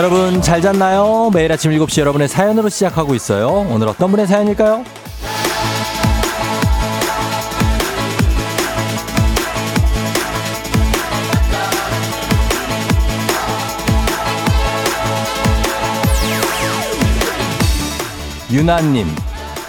여러분 잘 잤나요? 매일 아침 7시 여러분의 사연으로 시작하고 있어요. 오늘 어떤 분의 사연일까요? 유나님,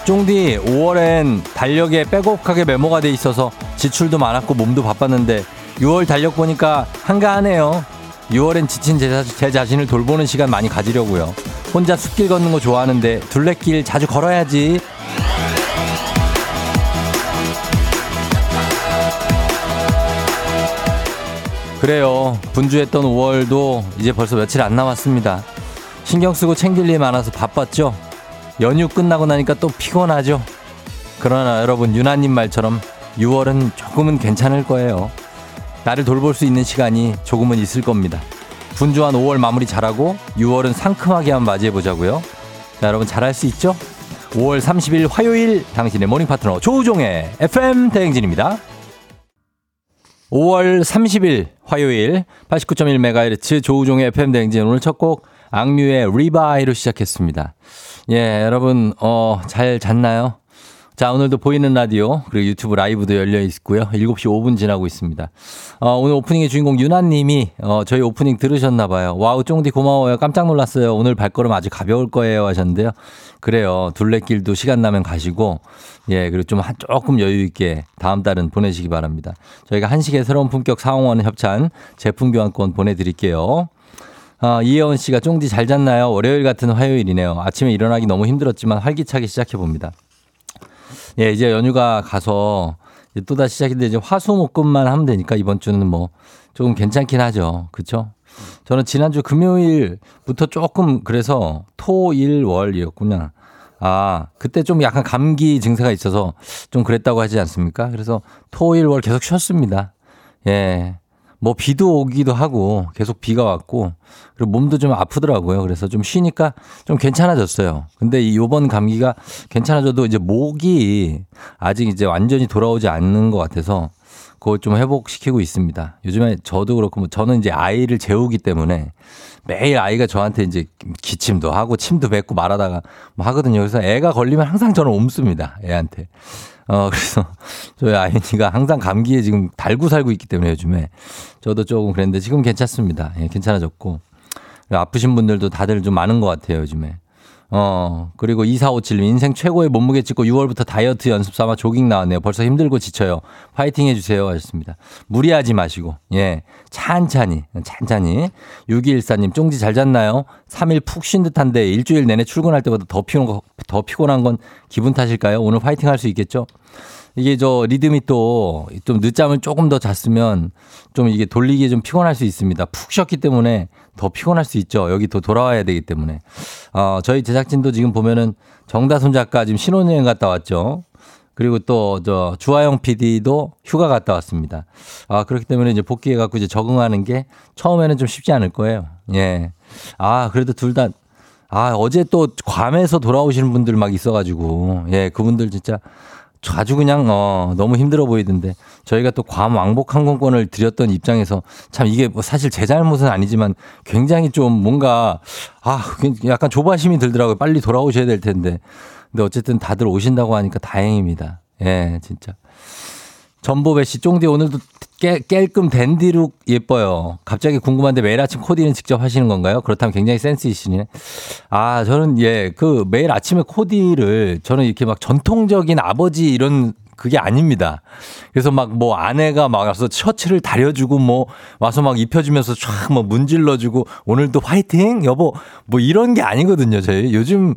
쫑디 5월엔 달력에 빼곡하게 메모가 돼 있어서 지출도 많았고 몸도 바빴는데 6월 달력 보니까 한가하네요. 6월엔 지친 제, 자- 제 자신을 돌보는 시간 많이 가지려고요. 혼자 숲길 걷는 거 좋아하는데 둘레길 자주 걸어야지. 그래요. 분주했던 5월도 이제 벌써 며칠 안 남았습니다. 신경 쓰고 챙길 일 많아서 바빴죠. 연휴 끝나고 나니까 또 피곤하죠. 그러나 여러분 유나님 말처럼 6월은 조금은 괜찮을 거예요. 나를 돌볼 수 있는 시간이 조금은 있을 겁니다. 분주한 5월 마무리 잘하고 6월은 상큼하게 한번 맞이해 보자고요. 자, 여러분 잘할 수 있죠? 5월 30일 화요일 당신의 morning 파트너 조우종의 FM 대행진입니다. 5월 30일 화요일 89.1MHz 조우종의 FM 대행진 오늘 첫 곡 악뮤의 Re-Bye로 시작했습니다. 예, 여러분 어, 잘 잤나요? 자, 오늘도 보이는 라디오, 그리고 유튜브 라이브도 열려 있고요. 7시 5분 지나고 있습니다. 어, 오늘 오프닝의 주인공 유나님이, 어, 저희 오프닝 들으셨나봐요. wow, 쫑디 고마워요. 깜짝 놀랐어요. 오늘 발걸음 아주 가벼울 거예요. 하셨는데요. 그래요. 둘레길도 시간 나면 가시고, 예, 그리고 좀 한, 조금 여유있게 다음 달은 보내시기 바랍니다. 저희가 한식의 새로운 품격 상호원 협찬 제품 교환권 보내드릴게요. 아, 이혜원 씨가 쫑디 잘 잤나요? 월요일 같은 화요일이네요. 아침에 일어나기 너무 힘들었지만 활기차게 시작해봅니다. 예, 이제 연휴가 가서 이제 또다시 시작인데 이제 화수목금만 하면 되니까 이번 주는 뭐 조금 괜찮긴 하죠. 그쵸? 저는 지난주 금요일부터 조금 그래서 토, 일, 월이었구나. 아, 그때 좀 약간 감기 증세가 있어서 좀 그랬다고 하지 않습니까? 그래서 토, 일, 월 계속 쉬었습니다. 예. 뭐 비도 오기도 하고 계속 비가 왔고 그리고 몸도 좀 아프더라고요. 그래서 좀 쉬니까 좀 괜찮아졌어요. 근데 이 요번 감기가 괜찮아져도 이제 목이 아직 이제 완전히 돌아오지 않는 것 같아서 그걸 좀 회복시키고 있습니다. 요즘에 저도 그렇고 뭐 저는 이제 아이를 재우기 때문에 매일 아이가 저한테 이제 기침도 하고 침도 뱉고 말하다가 뭐 하거든요. 그래서 애가 걸리면 항상 저는 옮습니다. 애한테. 어, 그래서 저희 아이니가 항상 감기에 지금 달고 살고 있기 때문에 요즘에 저도 조금 그랬는데 지금 괜찮습니다. 예, 괜찮아졌고. 아프신 분들도 다들 좀 많은 것 같아요, 요즘에. 어, 그리고 2457님, 인생 최고의 몸무게 찍고 6월부터 다이어트 연습 삼아 조깅 나왔네요. 벌써 힘들고 지쳐요. 파이팅 해주세요. 하셨습니다. 무리하지 마시고, 예. 찬찬히, 찬찬히. 6214님, 쫑지 잘 잤나요? 3일 푹 쉰 듯한데 일주일 내내 출근할 때보다 더 피곤한, 거, 더 피곤한 건 기분 탓일까요? 오늘 파이팅 할 수 있겠죠? 이게 저 리듬이 또 좀 늦잠을 조금 더 잤으면 좀 이게 돌리기에 좀 피곤할 수 있습니다. 푹 쉬었기 때문에 더 피곤할 수 있죠. 여기 또 돌아와야 되기 때문에. 어, 저희 제작진도 지금 보면은 정다솜 작가 지금 신혼여행 갔다 왔죠. 그리고 또 저 주하영 PD도 휴가 갔다 왔습니다. 아, 그렇기 때문에 이제 복귀해 갖고 이제 적응하는 게 처음에는 좀 쉽지 않을 거예요. 예. 아, 그래도 둘 다 아, 어제 또 괌에서 돌아오시는 분들 막 있어가지고, 예, 그분들 진짜 아주 그냥 어 너무 힘들어 보이던데. 저희가 또 괌 왕복 항공권을 드렸던 입장에서 참 이게 뭐 사실 제 잘못은 아니지만 굉장히 좀 뭔가 아 약간 조바심이 들더라고요. 빨리 돌아오셔야 될 텐데. 근데 어쨌든 다들 오신다고 하니까 다행입니다. 예 진짜 전보배 씨 쫑디 오늘도 깨, 깰끔 댄디룩 예뻐요. 갑자기 궁금한데 매일 아침 코디는 직접 하시는 건가요? 그렇다면 굉장히 센스 있으시네. 아, 저는 예, 그 매일 아침에 코디를 저는 이렇게 막 전통적인 아버지 이런 그게 아닙니다. 그래서 막 뭐 아내가 막 와서 셔츠를 다려주고 뭐 와서 막 입혀주면서 촥 뭐 문질러주고 오늘도 화이팅 여보 뭐 이런 게 아니거든요. 저희 요즘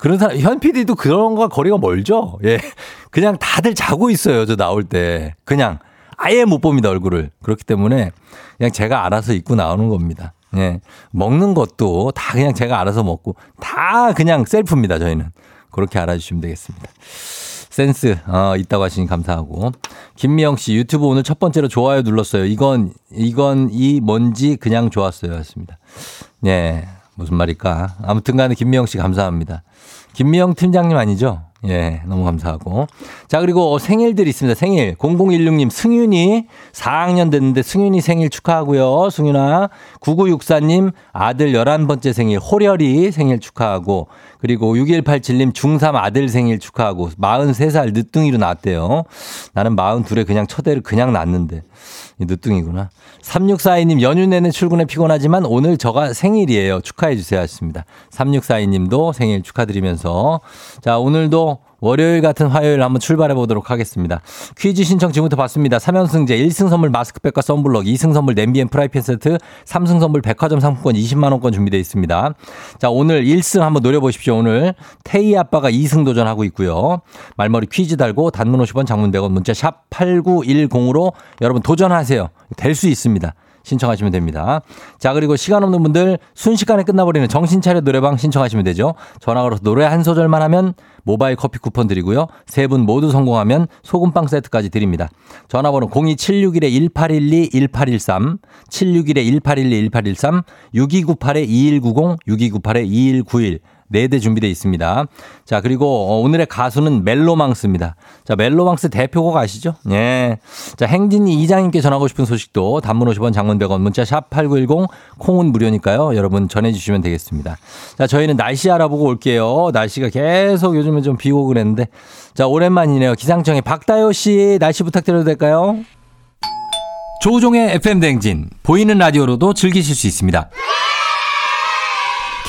그런 사람, 현 PD도 그런 거 거리가 멀죠? 예. 그냥 다들 자고 있어요. 저 나올 때. 그냥 아예 못 봅니다. 얼굴을. 그렇기 때문에 그냥 제가 알아서 입고 나오는 겁니다. 예. 먹는 것도 다 그냥 제가 알아서 먹고 다 그냥 셀프입니다. 저희는. 그렇게 알아주시면 되겠습니다. 센스 어, 있다고 하시니 감사하고 김미영 씨 유튜브 오늘 첫 번째로 좋아요 눌렀어요. 이건 이건 이 뭔지 그냥 좋았어요. 였습니다. 예. 무슨 말일까? 아무튼간에 김미영 씨 감사합니다. 김미영 팀장님 아니죠? 예, 너무 감사하고. 자, 그리고 생일들이 있습니다. 생일. 0016님, 승윤이 4학년 됐는데 승윤이 생일 축하하고요. 승윤아. 9964님, 아들 11번째 생일. 호렬이 생일 축하하고. 그리고 6187님, 중3 아들 생일 축하하고. 43살 늦둥이로 낳았대요. 나는 42에 그냥 첫애를 그냥 낳았는데. 늦둥이구나. 3642님 연휴 내내 출근에 피곤하지만 오늘 저가 생일이에요. 축하해 주세요 하셨습니다. 3642님도 생일 축하드리면서 자, 오늘도 월요일 같은 화요일 한번 출발해 보도록 하겠습니다. 퀴즈 신청 지금부터 받습니다. 3연승제 1승 선물 마스크팩과 썬블럭, 2승 선물 냄비 and 프라이팬 세트, 3승 선물 백화점 상품권 20만 원권 준비되어 있습니다. 자, 오늘 1승 한번 노려 보십시오. 오늘 태희 아빠가 2승 도전하고 있고요. 말머리 퀴즈 달고 단문 50원 장문 100원 문자 sharp 8910으로 여러분 도전하세요. 될 수 있습니다. 신청하시면 됩니다. 자, 그리고 시간 없는 분들 순식간에 끝나버리는 정신차려 노래방 신청하시면 되죠. 전화 걸어서 노래 한 소절만 하면 모바일 커피 쿠폰 드리고요. 세 분 모두 성공하면 소금빵 세트까지 드립니다. 전화번호 02761-1812, 1813, 761-1812, 1813, 6298-2190, 6298-2191. 네 대 준비되어 있습니다. 자, 그리고 어, 오늘의 가수는 멜로망스입니다. 자, 멜로망스 대표곡 아시죠? 예. 자, 행진이 이장님께 전하고 싶은 소식도 단문 50원 장문 100원 문자 sharp 8910 콩은 무료니까요. 여러분 전해 주시면 되겠습니다. 자, 저희는 날씨 알아보고 올게요. 날씨가 계속 요즘에 좀 비오고 그랬는데 자, 오랜만이네요. 기상청의 박다요 씨 날씨 부탁드려도 될까요? 조우종의 FM 대행진 보이는 라디오로도 즐기실 수 있습니다.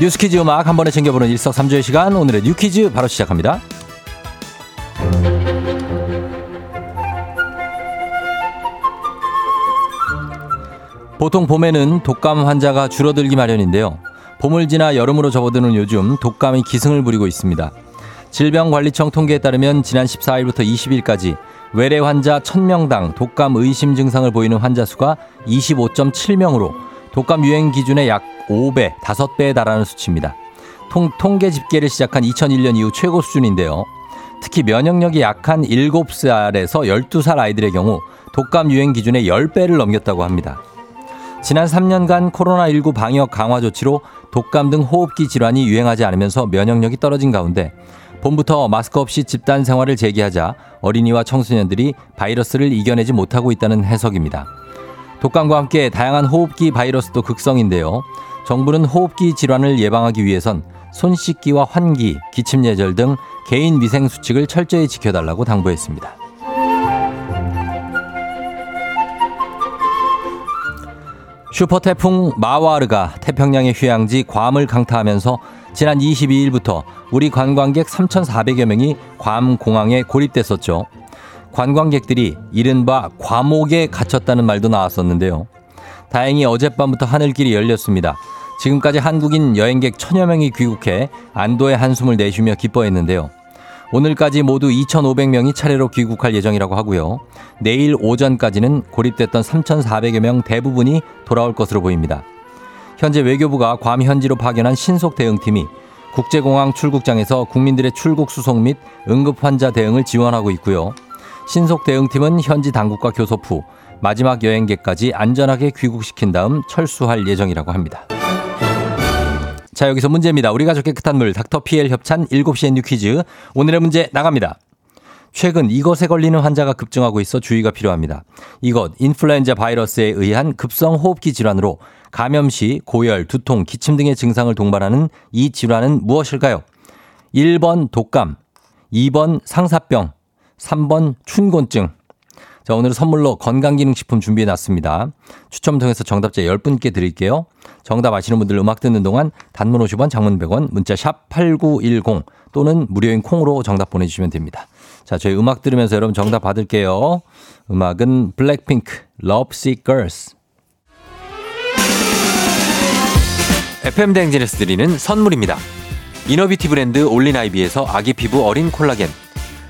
뉴스 퀴즈 음악 한 번에 챙겨보는 일석삼조의 시간 오늘의 뉴 퀴즈 바로 시작합니다. 보통 봄에는 독감 환자가 줄어들기 마련인데요. 봄을 지나 여름으로 접어드는 요즘 독감이 기승을 부리고 있습니다. 질병관리청 통계에 따르면 지난 14일부터 20일까지 외래 환자 1000명당 독감 의심 증상을 보이는 환자 수가 25.7명으로 독감 유행 기준의 약 5배, 5배에 달하는 수치입니다. 통, 통계 집계를 시작한 2001년 이후 최고 수준인데요. 특히 면역력이 약한 7살에서 12살 아이들의 경우 독감 유행 기준의 10배를 넘겼다고 합니다. 지난 3년간 코로나19 방역 강화 조치로 독감 등 호흡기 질환이 유행하지 않으면서 면역력이 떨어진 가운데 봄부터 마스크 없이 집단 생활을 재개하자 어린이와 청소년들이 바이러스를 이겨내지 못하고 있다는 해석입니다. 독감과 함께 다양한 호흡기 바이러스도 극성인데요. 정부는 호흡기 질환을 예방하기 위해선 손 씻기와 환기, 기침 예절 등 개인 위생 수칙을 철저히 지켜달라고 당부했습니다. 슈퍼 태풍 마와르가 태평양의 휴양지 괌을 강타하면서 지난 22일부터 우리 관광객 3,400여 명이 괌 공항에 고립됐었죠. 관광객들이 이른바 과목에 갇혔다는 말도 나왔었는데요. 다행히 어젯밤부터 하늘길이 열렸습니다. 지금까지 한국인 여행객 천여 명이 귀국해 안도의 한숨을 내쉬며 기뻐했는데요. 오늘까지 모두 2,500명이 차례로 귀국할 예정이라고 하고요. 내일 오전까지는 고립됐던 3,400여 명 대부분이 돌아올 것으로 보입니다. 현재 외교부가 괌 현지로 파견한 신속 대응팀이 국제공항 출국장에서 국민들의 출국 수송 및 응급 환자 대응을 지원하고 있고요. 신속 대응팀은 현지 당국과 교섭 후 마지막 여행객까지 안전하게 귀국시킨 다음 철수할 예정이라고 합니다. 자, 여기서 문제입니다. 우리 가족 깨끗한 물 닥터 피엘 협찬 7시에 뉴 퀴즈. 오늘의 문제 나갑니다. 최근 이것에 걸리는 환자가 급증하고 있어 주의가 필요합니다. 이것 인플루엔자 바이러스에 의한 급성 호흡기 질환으로 감염 시 고열, 두통, 기침 등의 증상을 동반하는 이 질환은 무엇일까요? 1번 독감, 2번 상사병, 3번 춘곤증. 자, 오늘 선물로 건강기능식품 준비해 놨습니다. 추첨 통해서 정답자 10분께 드릴게요. 정답 아시는 분들 음악 듣는 동안 단문 50원, 장문 100원, 문자 샵 8910 또는 무료인 콩으로 정답 보내주시면 됩니다. 자, 저희 음악 들으면서 여러분 정답 받을게요. 음악은 블랙핑크, Love Sick Girls. FM 대행진에서 드리는 선물입니다. inner beauty 브랜드 올린아이비에서 아기 피부 어린 콜라겐.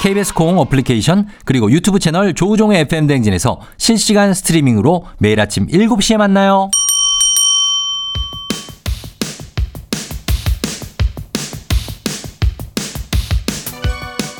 KBS 콩 어플리케이션 그리고 유튜브 채널 조우종의 FM대행진에서 실시간 스트리밍으로 매일 아침 7시에 만나요.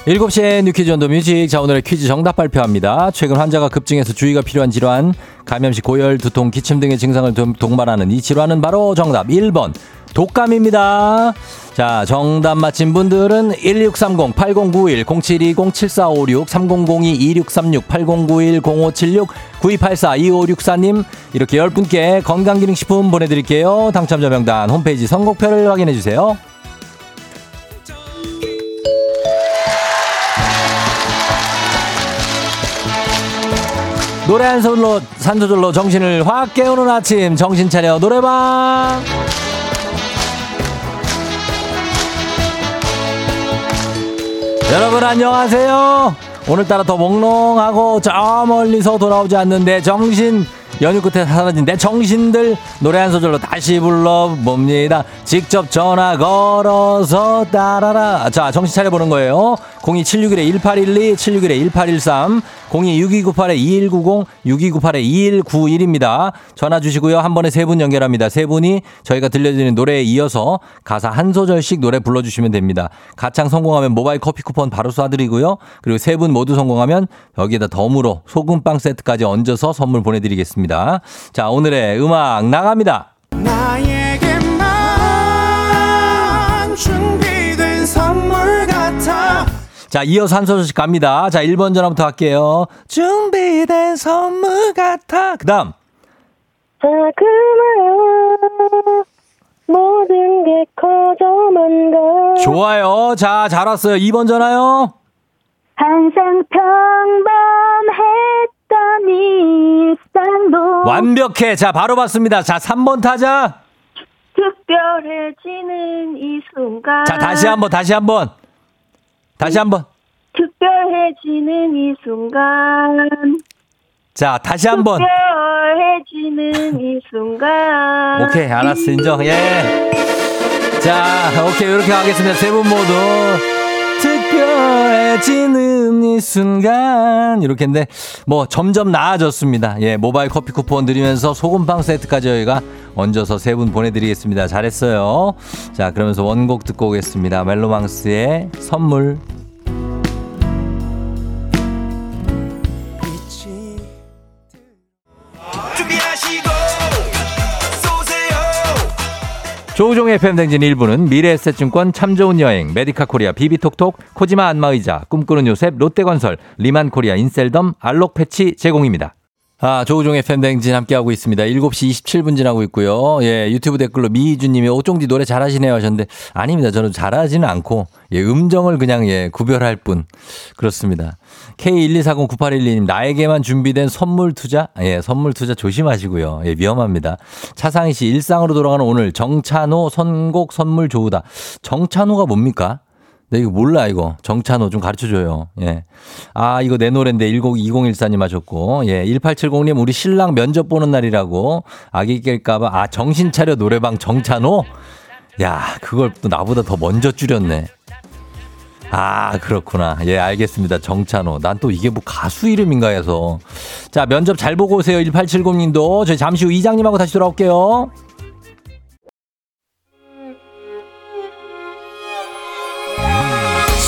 7시에 뉴퀴즈 온더 뮤직. 자, 오늘의 퀴즈 정답 발표합니다. 최근 환자가 급증해서 주의가 필요한 질환, 감염시 고열, 두통, 기침 등의 증상을 동반하는 이 질환은 바로 정답 1번. 독감입니다. 자, 정답 맞힌 분들은 1630, 8091, 0720, 7456, 3002, 2636, 8091, 0576, 9284, 2564님, 이렇게 10분께 건강기능식품 보내드릴게요. 당첨자 명단 홈페이지 선곡표를 확인해주세요. 노래 한 소절로 산소절로 정신을 확 깨우는 아침 정신 차려 노래방 여러분 안녕하세요 오늘따라 더 몽롱하고 저 멀리서 돌아오지 않는데 정신 연휴 끝에 사라진 내 정신들 노래 한 소절로 다시 불러봅니다. 직접 전화 걸어서 따라라. 자, 정신 차려보는 거예요. 02761-1812, 761-1813, 026298-2190, 6298-2191입니다. 전화 주시고요. 한 번에 세 분 연결합니다. 세 분이 저희가 들려드리는 노래에 이어서 가사 한 소절씩 노래 불러주시면 됩니다. 가창 성공하면 모바일 커피 쿠폰 바로 쏴드리고요. 그리고 세 분 모두 성공하면 여기에다 덤으로 소금빵 세트까지 얹어서 선물 보내드리겠습니다. 자, 오늘의 음악 나갑니다. 자, 이어서 한 소절씩 갑니다. 자, 1번 전화부터 할게요. 준비된 선물 같아. 그 다음. 자그마요 모든 게 커져만 가. 좋아요. 자, 잘 왔어요. 2번 전화요. 항상 평범했던 일상도 완벽해. 자, 바로 봤습니다. 자, 3번 타자. 특별해지는 이 순간. 자, 다시 한 번, 다시 한 번. 다시 한 번. 특별해지는 이 순간. 자, 다시 한 번. 특별해지는 이 순간. 오케이, 알았어. 인정. 예. 자, 오케이. 이렇게 하겠습니다. 세 분 모두. 특별해지는 이 순간. 이렇게 했는데, 뭐, 점점 나아졌습니다. 예, 모바일 커피 쿠폰 드리면서 소금빵 세트까지 저희가 얹어서 세 분 보내드리겠습니다. 잘했어요. 자, 그러면서 원곡 듣고 오겠습니다. 멜로망스의 선물. 조우종의 FM대행진 1부는 미래에셋증권 참 좋은 여행, 메디카 코리아 비비톡톡, 코지마 안마의자, 꿈꾸는 요셉, 롯데건설, 리만코리아 인셀덤, 알록패치 제공입니다. 아, 조우종의 팬댕진 함께하고 있습니다. 7시 27분 지나고 있고요. 예, 유튜브 댓글로 미희주님이 오종디 노래 잘하시네요 하셨는데, 아닙니다. 저는 잘하지는 않고, 예, 음정을 그냥, 예, 구별할 뿐. 그렇습니다. K1240981님, 나에게만 준비된 선물 투자? 예, 선물 투자 조심하시고요. 예, 위험합니다. 차상희 씨, 일상으로 돌아가는 오늘 정찬호 선곡 선물 좋으다. 정찬호가 뭡니까? 네, 이거 몰라, 이거. 정찬호 좀 가르쳐 줘요. 예. 아, 이거 내 노래인데 102014님 하셨고, 예. 1870님, 우리 신랑 면접 보는 날이라고. 아기 깰까봐. 아, 정신 차려 노래방 정찬호? 야, 그걸 또 나보다 더 먼저 줄였네. 아, 그렇구나. 예, 알겠습니다. 정찬호. 난 또 이게 뭐 가수 이름인가 해서. 자, 면접 잘 보고 오세요. 1870님도. 저희 잠시 후 이장님하고 다시 돌아올게요.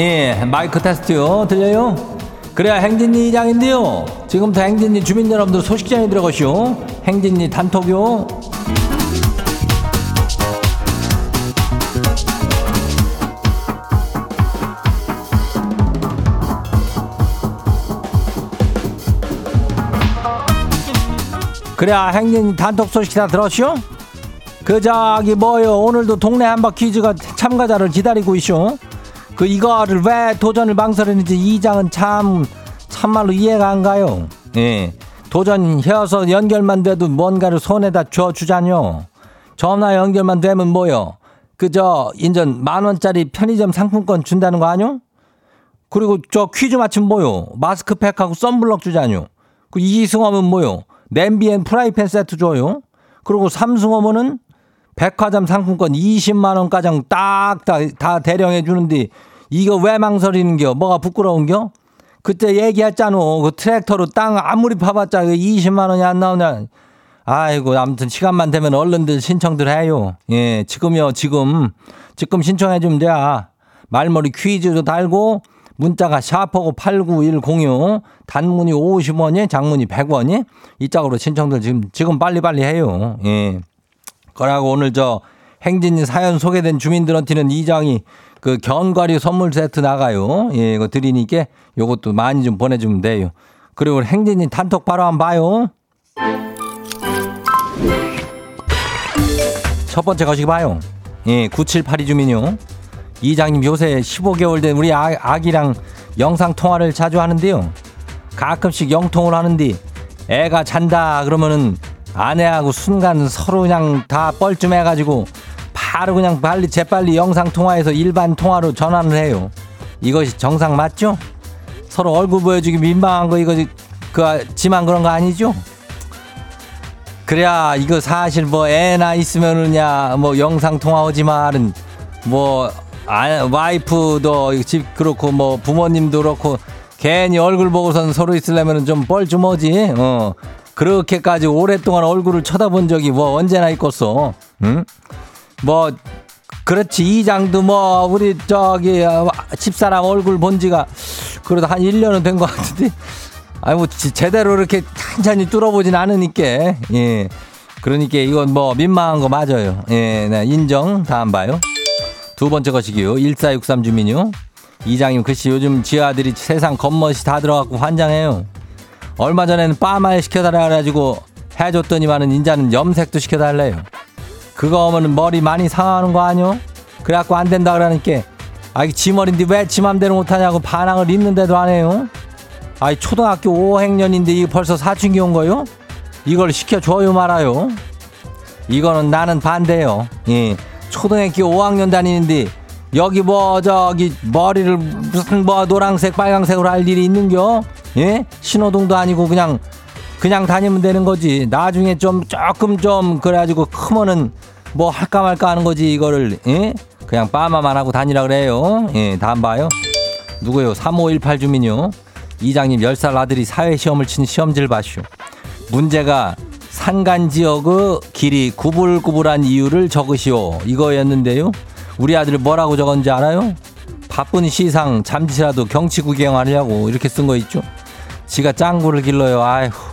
예, 마이크 테스트요. 들려요? 그래야 행진리 이장인데요. 지금부터 행진리 주민 여러분들 소식장에 들어가시오. 행진리 단톡요. 그래야 행진리 단톡 소식 다 들었쇼? 그 저기 뭐요 오늘도 동네 한바 퀴즈가 참가자를 기다리고 있쇼 그 이거를 왜 도전을 망설이는지 이장은 참 참말로 이해가 안 가요. 예. 도전 해서 연결만 돼도 뭔가를 손에다 줘 주자뇨. 전화 연결만 되면 뭐요? 그저 인전 만 원짜리 편의점 상품권 준다는 거 아뇨? 그리고 저 퀴즈 맞춤 뭐요? 마스크팩하고 썬블럭 주자뇨. 그 이승하면 뭐요? 냄비 and 프라이팬 세트 줘요? 그리고 삼승허면은 백화점 상품권 20만 원가량 딱다 다 대령해 주는데 이거 왜 망설이는겨? 뭐가 부끄러운겨? 그때 얘기했잖아. 그 트랙터로 땅 아무리 파봤자 그 20만 원이 안 나오냐. 아이고 아무튼 시간만 되면 얼른들 신청들 해요. 예, 지금요 지금 지금 신청해 주면 돼. 말머리 퀴즈도 달고 문자가 샤퍼고 89106 단문이 50원이 장문이 100원이 이 짝으로 신청들 지금 지금 빨리빨리 해요. 예. 그러고 오늘 저 행진이 사연 소개된 주민들한테는 이 장이 그 견과류 선물 세트 나가요. 예, 이거 드리니까 요것도 많이 좀 보내주면 돼요. 그리고 행진이 단톡 바로 한번 봐요. 첫 번째 거시기 봐요. 예, 9782 주민요. 이장님 요새 15개월 된 우리 아, 아기랑 영상 통화를 자주 하는데요. 가끔씩 영통을 하는데 애가 잔다 그러면은 아내하고 순간 서로 그냥 다 뻘쭘해가지고 바로 그냥 빨리 재빨리 영상 통화해서 일반 통화로 전환을 해요. 이것이 정상 맞죠? 서로 얼굴 보여주기 민망한 거 이거 그 지만 그런 거 아니죠? 그래야 이거 사실 뭐 애나 있으면은야 뭐 영상 통화하지 말은 뭐 아, 와이프도 집 그렇고 뭐 부모님도 그렇고 괜히 얼굴 보고선 서로 있으려면은 좀 뻘쭘하지. 어. 그렇게까지 오랫동안 얼굴을 쳐다본 적이 뭐 언제나 있겠어. 응? 뭐 그렇지. 이장도 뭐 우리 저기 집사람 얼굴 본 지가 그래도 한 1년은 된 것 같은데. 아니 뭐 제대로 이렇게 천천히 뚫어보진 않으니까. 예. 그러니까 이건 뭐 민망한 거 맞아요. 예 네, 인정. 다음 봐요. 두 번째 것이기요. 1463 주민요. 이장님 글씨 요즘 지 아들이 세상 겉멋이 다 들어갖고 환장해요. 얼마 전에는 빠마에 시켜달라 그래가지고 해줬더니만은 인자는 염색도 시켜달래요. 그거 하면은 머리 많이 상하는 거 아니요? 그래갖고 안 된다 그러니까 아이 지 머리인데 왜 지 맘대로 못하냐고 반항을 입는데도 안 해요? 아이 초등학교 5학년인데 이 벌써 사춘기 온 거요? 이걸 시켜줘요 말아요? 이거는 나는 반대요. 예. 초등학교 5학년 다니는데 여기 뭐 저기 머리를 무슨 뭐 노란색 빨강색으로 할 일이 있는겨? 예? 신호등도 아니고 그냥 그냥 다니면 되는 거지. 나중에 좀 조금 좀 그래가지고 크면은 뭐 할까 말까 하는 거지 이거를 예? 그냥 빠마만 하고 다니라 그래요. 예, 다음 봐요. 누구요? 3518 주민요. 이장님 10살 아들이 사회 시험을 친 시험지를 봐슈. 문제가 산간 지역의 길이 구불구불한 이유를 적으시오. 이거였는데요. 우리 아들 뭐라고 적었는지 알아요? 바쁜 시상 잠시라도 경치 구경하려고 이렇게 쓴 거 있죠. 지가 짱구를 길러요. 아이고.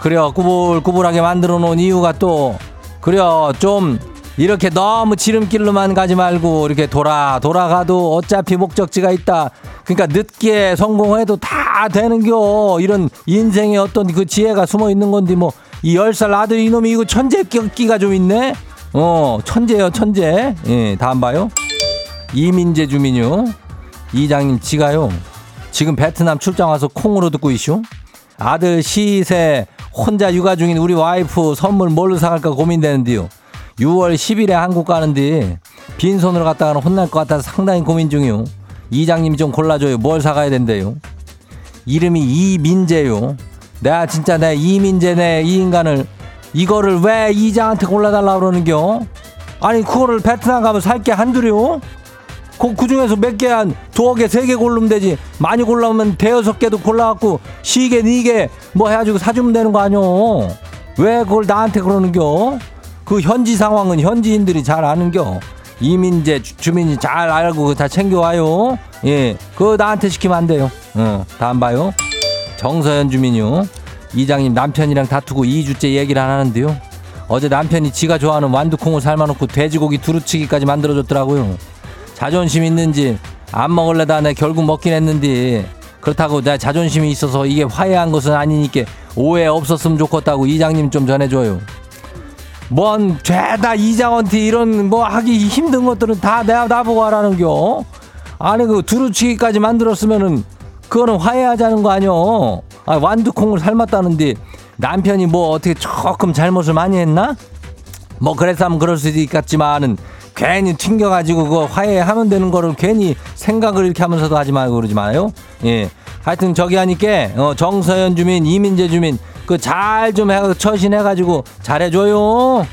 그래요. 꾸불꾸불하게 만들어 놓은 이유가 또 그래요. 좀 이렇게 너무 지름길로만 가지 말고 이렇게 돌아 돌아가도 어차피 목적지가 있다. 그러니까 늦게 성공해도 다 되는겨. 이런 인생의 어떤 그 지혜가 숨어 있는 건데 뭐 이 열 살 아들 이놈이 이거 천재 끼가 좀 있네. 어 천재요 천재. 예 다음 봐요. 이민재 주민요. 이장님 지가요. 지금 베트남 출장 와서 콩으로 듣고 있슈. 아들 시세 혼자 육아 중인 우리 와이프 선물 뭘로 사갈까 고민되는데요. 6월 10일에 한국 가는데 빈손으로 갔다가는 혼날 것 같아서 상당히 고민 중이요. 이장님이 좀 골라줘요. 뭘 사가야 된대요. 이름이 이민재요. 내가 진짜 내 이민재네 이 인간을 이거를 왜 이장한테 골라달라 그러는겨? 아니 그거를 베트남 가면 살게 한둘이요? 그, 그 중에서 몇 개 한 두어 개, 세개 고르면 되지. 많이 골라오면 대여섯 개도 골라갖고 시계, 니개 뭐 해가지고 사주면 되는 거 아니오. 왜 그걸 나한테 그러는겨? 그 현지 상황은 현지인들이 잘 아는겨. 이민재 주- 주민이 잘 알고 다 챙겨와요. 예. 그거 나한테 시키면 안 돼요. 어, 다음 봐요. 정서연 주민요. 이장님 남편이랑 다투고 2주째 얘기를 안 하는데요. 어제 남편이 지가 좋아하는 완두콩을 삶아놓고 돼지고기 두루치기까지 만들어줬더라고요. 자존심 있는지 안 먹을래다 내 결국 먹긴 했는데 그렇다고 내 자존심이 있어서 이게 화해한 것은 아니니까 오해 없었으면 좋겠다고 이장님 좀 전해줘요. 뭔 죄다 이장한테 이런 뭐 하기 힘든 것들은 다 내가 나보고 하라는겨. 아니 그 두루치기까지 만들었으면은 그거는 화해하자는 거 아니여. 아, 완두콩을 삶았다는데 남편이 뭐 어떻게 조금 잘못을 많이 했나? 뭐 하면 그럴 수도 있겠지만은 괜히 튕겨가지고 그거 화해하면 되는 거를 괜히 생각을 이렇게 하면서도 하지 말고 그러지 마요. 예. 하여튼 저기 하니까 어, 정서연 주민, 이민재 주민 그 잘 좀 해 처신해가지고 잘해줘요.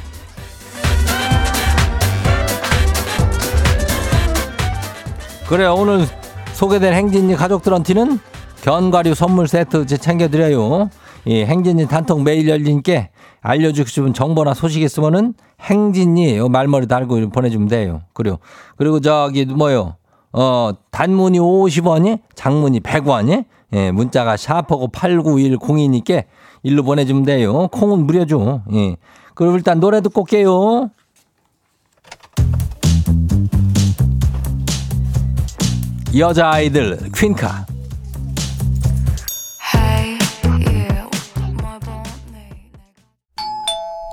그래 오늘 소개된 행진이 가족들한테는 견과류 선물 세트 챙겨드려요. 이 행진이 단톡 메일 열린께 알려주고 싶은 정보나 소식 있으면은 행진이 요 말머리 달고 보내주면 돼요. 그리고 그리고 저기 뭐요? 어 단문이 50원이 장문이 100원이 예 문자가 샤퍼고 89102니께 일로 보내주면 돼요. 콩은 무료죠. 예. 그럼 일단 노래 듣고 올게요. 여자아이들 퀸카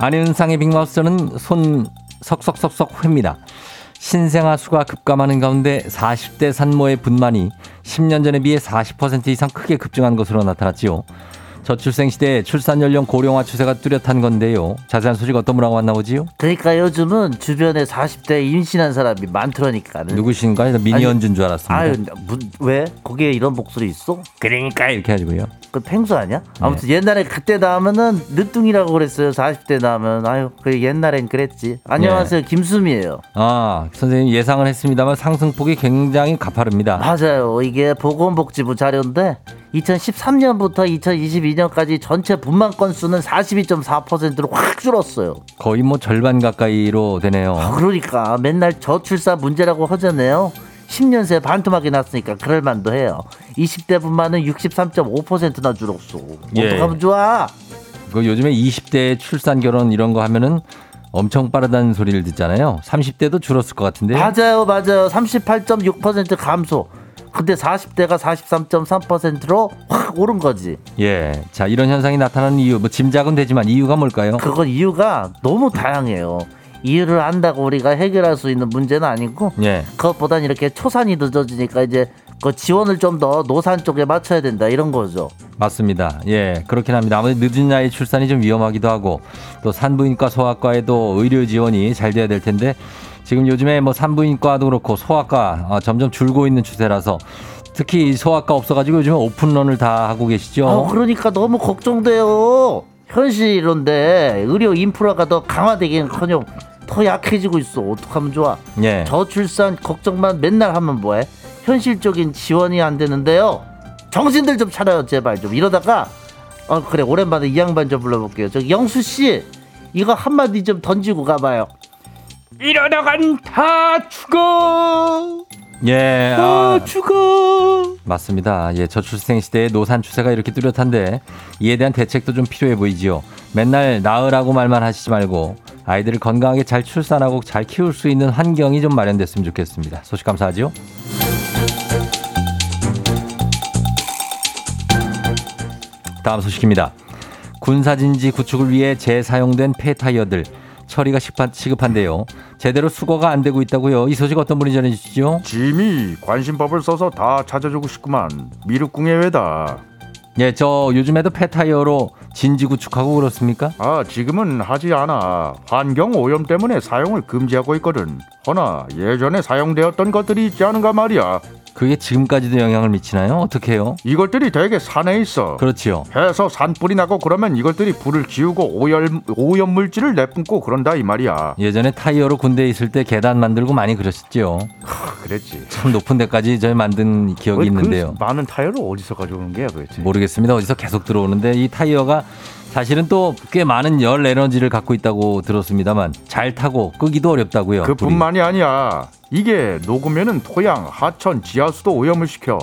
안윤상의 빅마우스는 손 석석석석 회입니다. 신생아 수가 급감하는 가운데 40대 산모의 분만이 10년 전에 비해 40% 이상 크게 급증한 것으로 나타났지요. 저출생 시대에 출산 연령 고령화 추세가 뚜렷한 건데요. 자세한 소식 어떤 분하고 만나보지요? 그러니까 요즘은 주변에 40대 임신한 사람이 많더라니까는. 누구신가요? 미니언즈인 줄 알았습니다. 아유, 무, 왜? 거기에 이런 목소리 있어? 그러니까 이렇게 해가지고요. 그 팽수 아니야? 네. 아무튼 옛날에 그때 나오면은 늦둥이라고 그랬어요. 40대 나오면 아유, 그 옛날엔 그랬지. 네. 안녕하세요, 김수미예요. 아 선생님 예상은 했습니다만 상승폭이 굉장히 가파릅니다. 맞아요. 이게 보건복지부 자료인데 2013년부터 2022년 까지 전체 분만 건수는 42.4%로 확 줄었어요. 거의 뭐 절반 가까이로 되네요. 그러니까 맨날 저출산 문제라고 하잖아요. 10년 새 반토막이 났으니까 그럴 만도 해요. 20대 분만은 63.5%나 줄었어. 예. 어떡하면 좋아? 그 요즘에 20대 출산 결혼 이런 거 하면은 엄청 빠르다는 소리를 듣잖아요. 30대도 줄었을 것 같은데. 맞아요, 맞아요. 38.6% 감소. 근데 40대가 43.3%로 확 오른 거지. 예. 자, 이런 현상이 나타나는 이유 뭐 짐작은 되지만 이유가 뭘까요? 그건 이유가 너무 다양해요. 이유를 안다고 우리가 해결할 수 있는 문제는 아니고 예. 그것보단 이렇게 초산이 늦어지니까 이제 그 지원을 좀 더 노산 쪽에 맞춰야 된다 이런 거죠. 맞습니다. 예, 그렇긴 합니다. 아무래도 늦은 나이 출산이 좀 위험하기도 하고 또 산부인과 소아과에도 의료 지원이 잘 돼야 될 텐데 지금 요즘에 뭐 산부인과도 그렇고 소아과 아, 점점 줄고 있는 추세라서 특히 소아과 없어가지고 요즘에 오픈런을 다 하고 계시죠. 아, 그러니까 너무 걱정돼요. 현실인데 의료 인프라가 더 강화되기는커녕 더 약해지고 있어. 어떡하면 좋아? 예. 저출산 걱정만 맨날 하면 뭐해? 현실적인 지원이 안 되는데요. 정신들 좀 차려요, 제발 좀. 이러다가 어 그래 오랜만에 이 양반 좀 불러볼게요. 저기 영수 씨 이거 한마디 좀 던지고 가봐요. 이러다간 다 죽어. 예. 다 아, 죽어. 맞습니다. 예, 저출생 시대의 노산 추세가 이렇게 뚜렷한데 이에 대한 대책도 좀 필요해 보이지요. 맨날 낳으라고 말만 하시지 말고 아이들을 건강하게 잘 출산하고 잘 키울 수 있는 환경이 좀 마련됐으면 좋겠습니다. 소식 감사하죠. 다음 소식입니다. 군사진지 구축을 위해 재사용된 폐타이어들 처리가 시급한, 시급한 데요. 제대로 수거가 안 되고 있다고요. 이 소식 어떤 분이 전해주시죠? 짐이 관심법을 써서 다 찾아주고 싶구만. 미륵궁예회다. 예, 저 요즘에도 폐타이어로 진지 구축하고 그렇습니까? 아, 지금은 하지 않아. 환경 오염 때문에 사용을 금지하고 있거든. 허나 예전에 사용되었던 것들이 있지 않은가 말이야. 그게 지금까지도 영향을 미치나요? 어떻게 해요? 이것들이 되게 산에 있어. 그렇지요. 해서 산불이 나고 그러면 이것들이 불을 지우고 오염, 오염 물질을 내뿜고 그런다 이 말이야. 예전에 타이어로 군대에 있을 때 계단 만들고 많이 그러셨죠. 그랬지. 참 높은 데까지 저희 만든 기억이 있는데요. 그 많은 타이어를 어디서 가져오는 게야 도대체? 모르겠습니다. 어디서 계속 들어오는데 이 타이어가 사실은 또 꽤 많은 열 에너지를 갖고 있다고 들었습니다만 잘 타고 끄기도 어렵다고요. 그뿐만이 아니야. 이게 녹으면은 토양, 하천, 지하수도 오염을 시켜.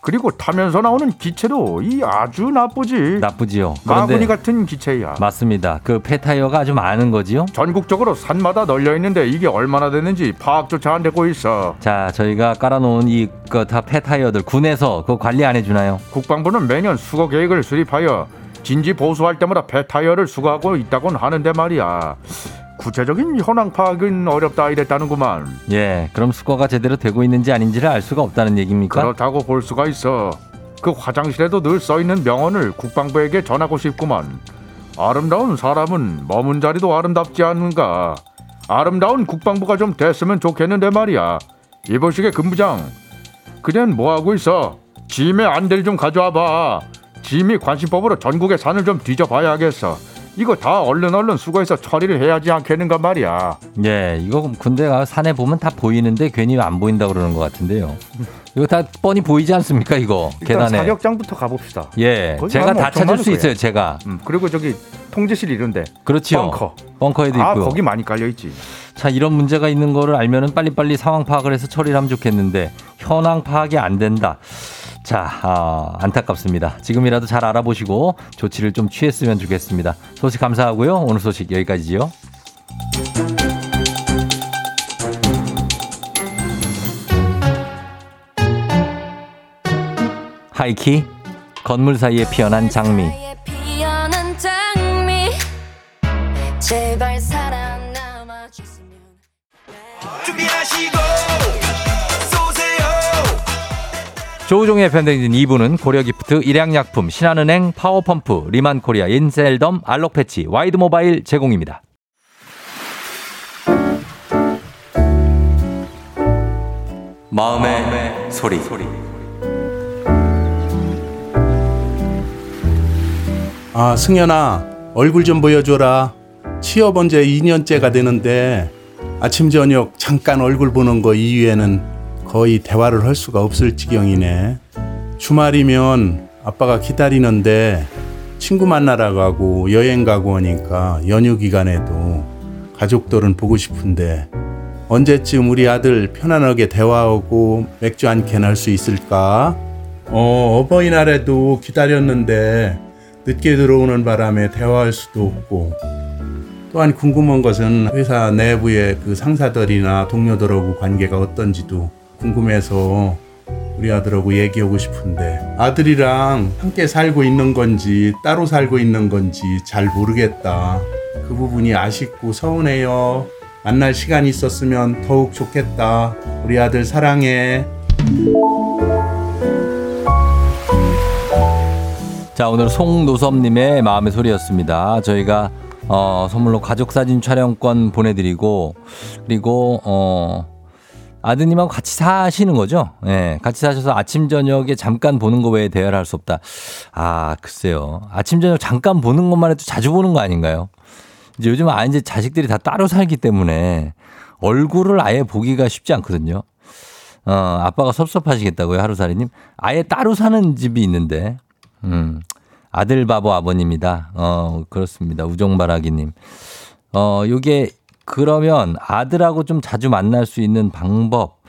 그리고 타면서 나오는 기체도 이 아주 나쁘지. 나쁘지요. 마구니 같은 기체야. 맞습니다. 그 폐타이어가 아주 많은 거지요. 전국적으로 산마다 널려 있는데 이게 얼마나 되는지 파악조차 안 되고 있어. 자, 저희가 깔아놓은 이다 폐타이어들 군에서 그 관리 안 해주나요? 국방부는 매년 수거 계획을 수립하여 진지 보수할 때마다 폐타이어를 수거하고 있다곤 하는데 말이야. 구체적인 현황 파악은 어렵다 이랬다는구만. 예, 그럼 수거가 제대로 되고 있는지 아닌지를 알 수가 없다는 얘기입니까? 그렇다고 볼 수가 있어. 그 화장실에도 늘 써 있는 명언을 국방부에게 전하고 싶구만. 아름다운 사람은 머문 자리도 아름답지 않은가. 아름다운 국방부가 좀 됐으면 좋겠는데 말이야. 이보시게 근부장. 그냥 뭐 하고 있어? 짐의 안대를 좀 가져와 봐. 짐이 관심법으로 전국의 산을 좀 뒤져봐야겠어. 이거 다 얼른 얼른 수거해서 처리를 해야지 않겠는가 말이야. 예, 이거 군대가 산에 보면 다 보이는데 괜히 안 보인다 그러는 것 같은데요. 이거 다 뻔히 보이지 않습니까? 이거 계단에. 사격장부터 가봅시다. 예, 제가 다 찾을 수 거예요. 있어요. 제가. 음, 그리고 저기 통제실 이런데 그렇지요. 벙커. 벙커에도 아 있고요. 거기 많이 깔려 있지. 자, 이런 문제가 있는 거를 알면은 빨리빨리 상황 파악을 해서 처리를 하면 좋겠는데 현황 파악이 안 된다. 자, 아, 안타깝습니다. 지금이라도 잘 알아보시고 조치를 좀 취했으면 좋겠습니다. 소식 감사하고요. 오늘 소식 여기까지지요. 하이키 건물 사이에 피어난 장미 준비하시고 조우종의 FM대행진 2부는 고려기프트, 일양약품, 신한은행, 파워펌프, 리만코리아, 인셀덤, 알록패치, 와이드모바일 제공입니다. 마음의, 소리. 아, 승현아, 얼굴 좀 보여줘라. 취업 언제 2년째가 되는데 아침 저녁 잠깐 얼굴 보는 거 이후에는 거의 대화를 할 수가 없을 지경이네. 주말이면 아빠가 기다리는데 친구 만나러 가고 여행 가고 하니까 연휴 기간에도 가족들은 보고 싶은데 언제쯤 우리 아들 편안하게 대화하고 맥주 한 캔 할 수 있을까? 어, 어버이날에도 기다렸는데 늦게 들어오는 바람에 대화할 수도 없고 또한 궁금한 것은 회사 내부의 그 상사들이나 동료들하고 관계가 어떤지도 궁금해서 우리 아들하고 얘기하고 싶은데 아들이랑 함께 살고 있는 건지 따로 살고 있는 건지 잘 모르겠다. 그 부분이 아쉽고 서운해요. 만날 시간이 있었으면 더욱 좋겠다. 우리 아들 사랑해. 자, 오늘 송노섭님의 마음의 소리였습니다. 저희가 어, 선물로 가족 사진 촬영권 보내드리고 그리고 어. 아드님하고 같이 사시는 거죠? 예, 같이 사셔서 아침, 저녁에 잠깐 보는 거 외에 대화를 할 수 없다. 아, 글쎄요. 아침, 저녁 잠깐 보는 것만 해도 자주 보는 거 아닌가요? 이제 요즘 아, 이제 자식들이 다 따로 살기 때문에 얼굴을 아예 보기가 쉽지 않거든요. 어, 아빠가 섭섭하시겠다고요, 하루살이님? 아예 따로 사는 집이 있는데, 음, 아들 바보 아버님이다. 어, 그렇습니다. 우종바라기님. 어, 요게, 그러면 아들하고 좀 자주 만날 수 있는 방법.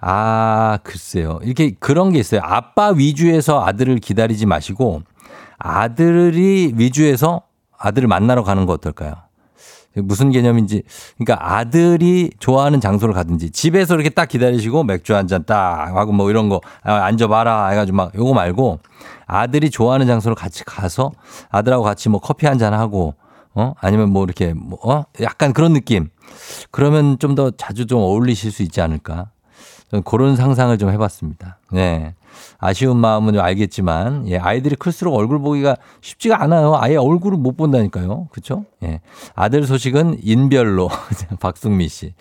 아, 글쎄요. 이렇게 그런 게 있어요. 아빠 위주에서 아들을 기다리지 마시고, 아들이 위주에서 아들을 만나러 가는 거 어떨까요? 무슨 개념인지 그러니까 아들이 좋아하는 장소를 가든지 집에서 이렇게 딱 기다리시고 맥주 한 잔 딱 하고 뭐 이런 거 아, 앉아봐라 해가지고 막 요거 말고 아들이 좋아하는 장소를 같이 가서 아들하고 같이 뭐 커피 한 잔 하고 어 아니면 뭐 이렇게 뭐 어? 약간 그런 느낌 그러면 좀 더 자주 좀 어울리실 수 있지 않을까 그런 상상을 좀 해봤습니다. 네. 아쉬운 마음은 좀 알겠지만, 예, 아이들이 클수록 얼굴 보기가 쉽지가 않아요. 아예 얼굴을 못 본다니까요. 그쵸? 예. 아들 소식은 인별로. 박승미 씨.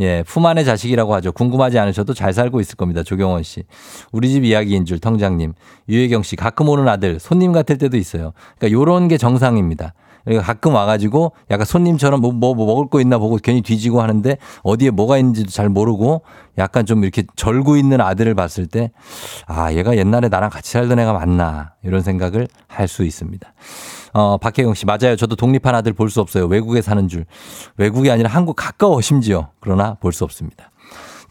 예, 품 안의 자식이라고 하죠. 궁금하지 않으셔도 잘 살고 있을 겁니다. 조경원 씨. 우리 집 이야기인 줄 통장님. 유혜경 씨. 가끔 오는 아들. 손님 같을 때도 있어요. 그러니까 요런 게 정상입니다. 그러니까 가끔 와가지고 약간 손님처럼 뭐, 뭐, 뭐 먹을 거 있나 보고 괜히 뒤지고 하는데 어디에 뭐가 있는지도 잘 모르고 약간 좀 이렇게 절고 있는 아들을 봤을 때 아, 얘가 옛날에 나랑 같이 살던 애가 맞나 이런 생각을 할 수 있습니다. 어, 박혜경 씨, 맞아요. 저도 독립한 아들 볼 수 없어요. 외국에 사는 줄. 외국이 아니라 한국 가까워 심지어. 그러나 볼 수 없습니다.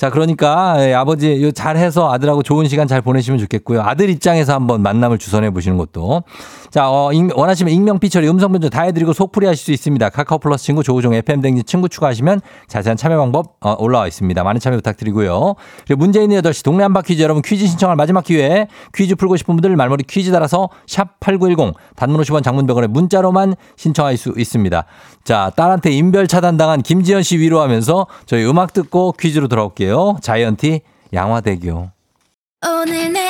자, 그러니까 예, 아버지 잘해서 아들하고 좋은 시간 잘 보내시면 좋겠고요. 아들 입장에서 한번 만남을 주선해 보시는 것도. 자, 어, 익- 원하시면 익명 피처리 음성 변조 다 해드리고 속풀이 하실 수 있습니다. 카카오 플러스 친구 조우종 FM 댕진 친구 추가하시면 자세한 참여 방법 어, 올라와 있습니다. 많은 참여 부탁드리고요. 그리고 있는 8시 동네 한바 퀴즈 여러분 퀴즈 신청할 마지막 기회에 퀴즈 풀고 싶은 분들 말머리 퀴즈 달아서 샵 8910 단문 50원 장문 100원에 문자로만 신청할 수 있습니다. 자, 딸한테 인별 차단당한 김지현 씨 위로하면서 저희 음악 듣고 퀴즈로 돌아올게요. 자이언티 양화대교. 오늘 내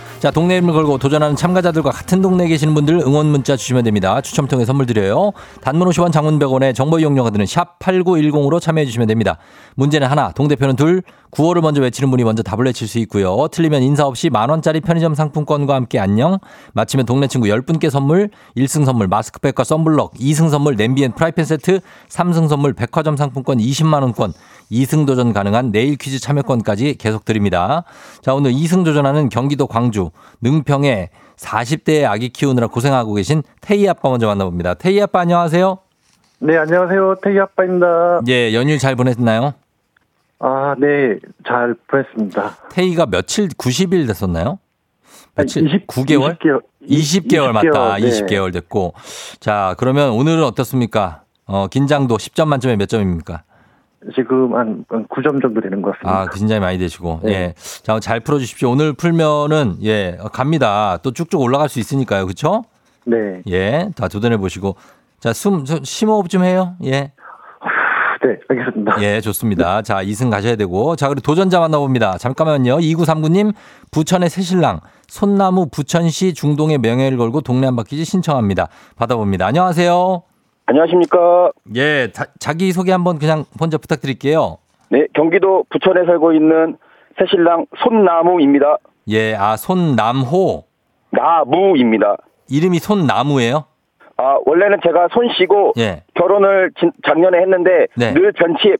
자 동네 이름을 걸고 도전하는 참가자들과 같은 동네에 계시는 분들 응원 문자 주시면 됩니다. 추첨 통해 선물 드려요. 단문 50원 장문 100원에 정보 이용료가 드는 샵 8910으로 참여해 주시면 됩니다. 문제는 하나 동대표는 둘 구호를 먼저 외치는 분이 먼저 답을 외칠 수 있고요. 틀리면 인사 없이 만 원짜리 편의점 상품권과 함께 안녕. 맞히면 동네 친구 10분께 선물 1승 선물 마스크팩과 썬블럭 2승 선물 냄비 and 프라이팬 세트 3승 선물 백화점 상품권 20만 원권 2승 도전 가능한 내일 퀴즈 참여권까지 계속 드립니다. 자, 오늘 2승 도전하는 경기도 광주 능평에 40대의 아기 키우느라 고생하고 계신 태희 아빠 먼저 만나봅니다. 태희 아빠 안녕하세요. 네, 안녕하세요. 태희 아빠입니다. 예, 연휴 잘 보냈나요? 아, 네, 잘 보냈습니다. 태희가 며칠 90일 됐었나요? 며칠 20 9개월? 20개월. 20개월 맞다. 네. 20개월 됐고. 자, 그러면 오늘은 어떻습니까? 어, 긴장도 10점 만점에 몇 점입니까? 지금 한 9점 정도 되는 것 같습니다. 아, 긴장이 많이 되시고. 네. 예. 자, 잘 풀어 주십시오. 오늘 풀면은 예, 갑니다. 또 쭉쭉 올라갈 수 있으니까요. 그렇죠? 네. 예. 다 도전해 보시고. 자, 숨 저, 심호흡 좀 해요. 예. 네, 알겠습니다. 예, 좋습니다. 자, 2승 가셔야 되고. 자, 그리고 도전자 만나봅니다. 잠깐만요. 2939님, 부천의 새신랑, 손나무 부천시 중동의 명예를 걸고 동네 한 바퀴지 신청합니다. 받아봅니다. 안녕하세요. 안녕하십니까. 예, 자, 자기 소개 한번 그냥 먼저 부탁드릴게요. 네, 경기도 부천에 살고 있는 새신랑 손나무입니다. 예, 아, 손남호. 나무입니다. 이름이 손나무예요? 아, 원래는 제가 손 쉬고 예. 결혼을 진- 작년에 했는데 네. 늘 변치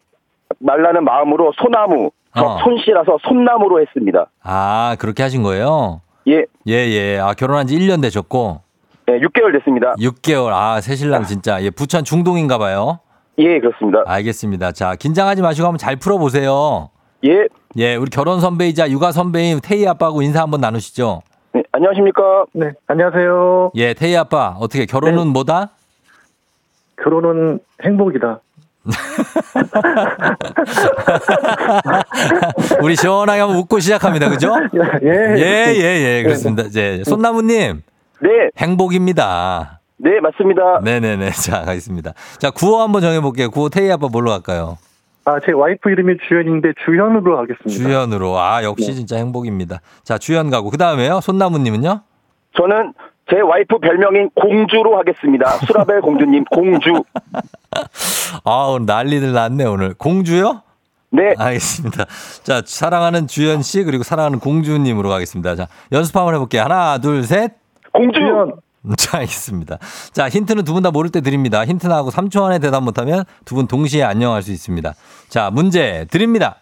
말라는 마음으로 소나무, 저 어. 손씨라서 손나무로 했습니다. 아, 그렇게 하신 거예요? 예, 예, 예. 아, 결혼한 지 1년 되셨고. 네, 6개월 됐습니다. 6개월. 아, 새신랑 진짜. 예, 부천 중동인가 봐요. 예, 그렇습니다. 알겠습니다. 자, 긴장하지 마시고 한번 잘 풀어보세요. 예, 예, 우리 결혼 선배이자 육아 선배인 태희 아빠하고 인사 한번 나누시죠. 네, 안녕하십니까? 네, 안녕하세요. 예, 태희 아빠, 어떻게 결혼은 네. 뭐다? 결혼은 행복이다. 우리 시원하게 한번 웃고 시작합니다. 그죠? 예, 예, 예, 예. 그렇습니다. 이제 손나무님, 네, 행복입니다. 네, 맞습니다. 네네네. 자, 가겠습니다. 자, 구호 한번 정해볼게요. 구호 태희 아빠 뭘로 할까요? 아, 제 와이프 이름이 주연인데 주연으로 하겠습니다. 주연으로. 아, 역시 네. 진짜 행복입니다. 자, 주연 가고. 그 다음에요. 손나무님은요? 저는 제 와이프 별명인 공주로 하겠습니다. 수라벨 공주님, 공주. 아, 오늘 난리들 났네, 오늘. 공주요? 네, 알겠습니다. 자, 사랑하는 주연 씨, 그리고 사랑하는 공주님으로 가겠습니다. 자, 연습 한번 해볼게요. 하나, 둘, 셋. 공주. 주연. 자, 알겠습니다. 자, 힌트는 두 분 다 모를 때 드립니다. 힌트 나하고 3초 안에 대답 못하면 두 분 동시에 안녕할 수 있습니다. 자, 문제 드립니다.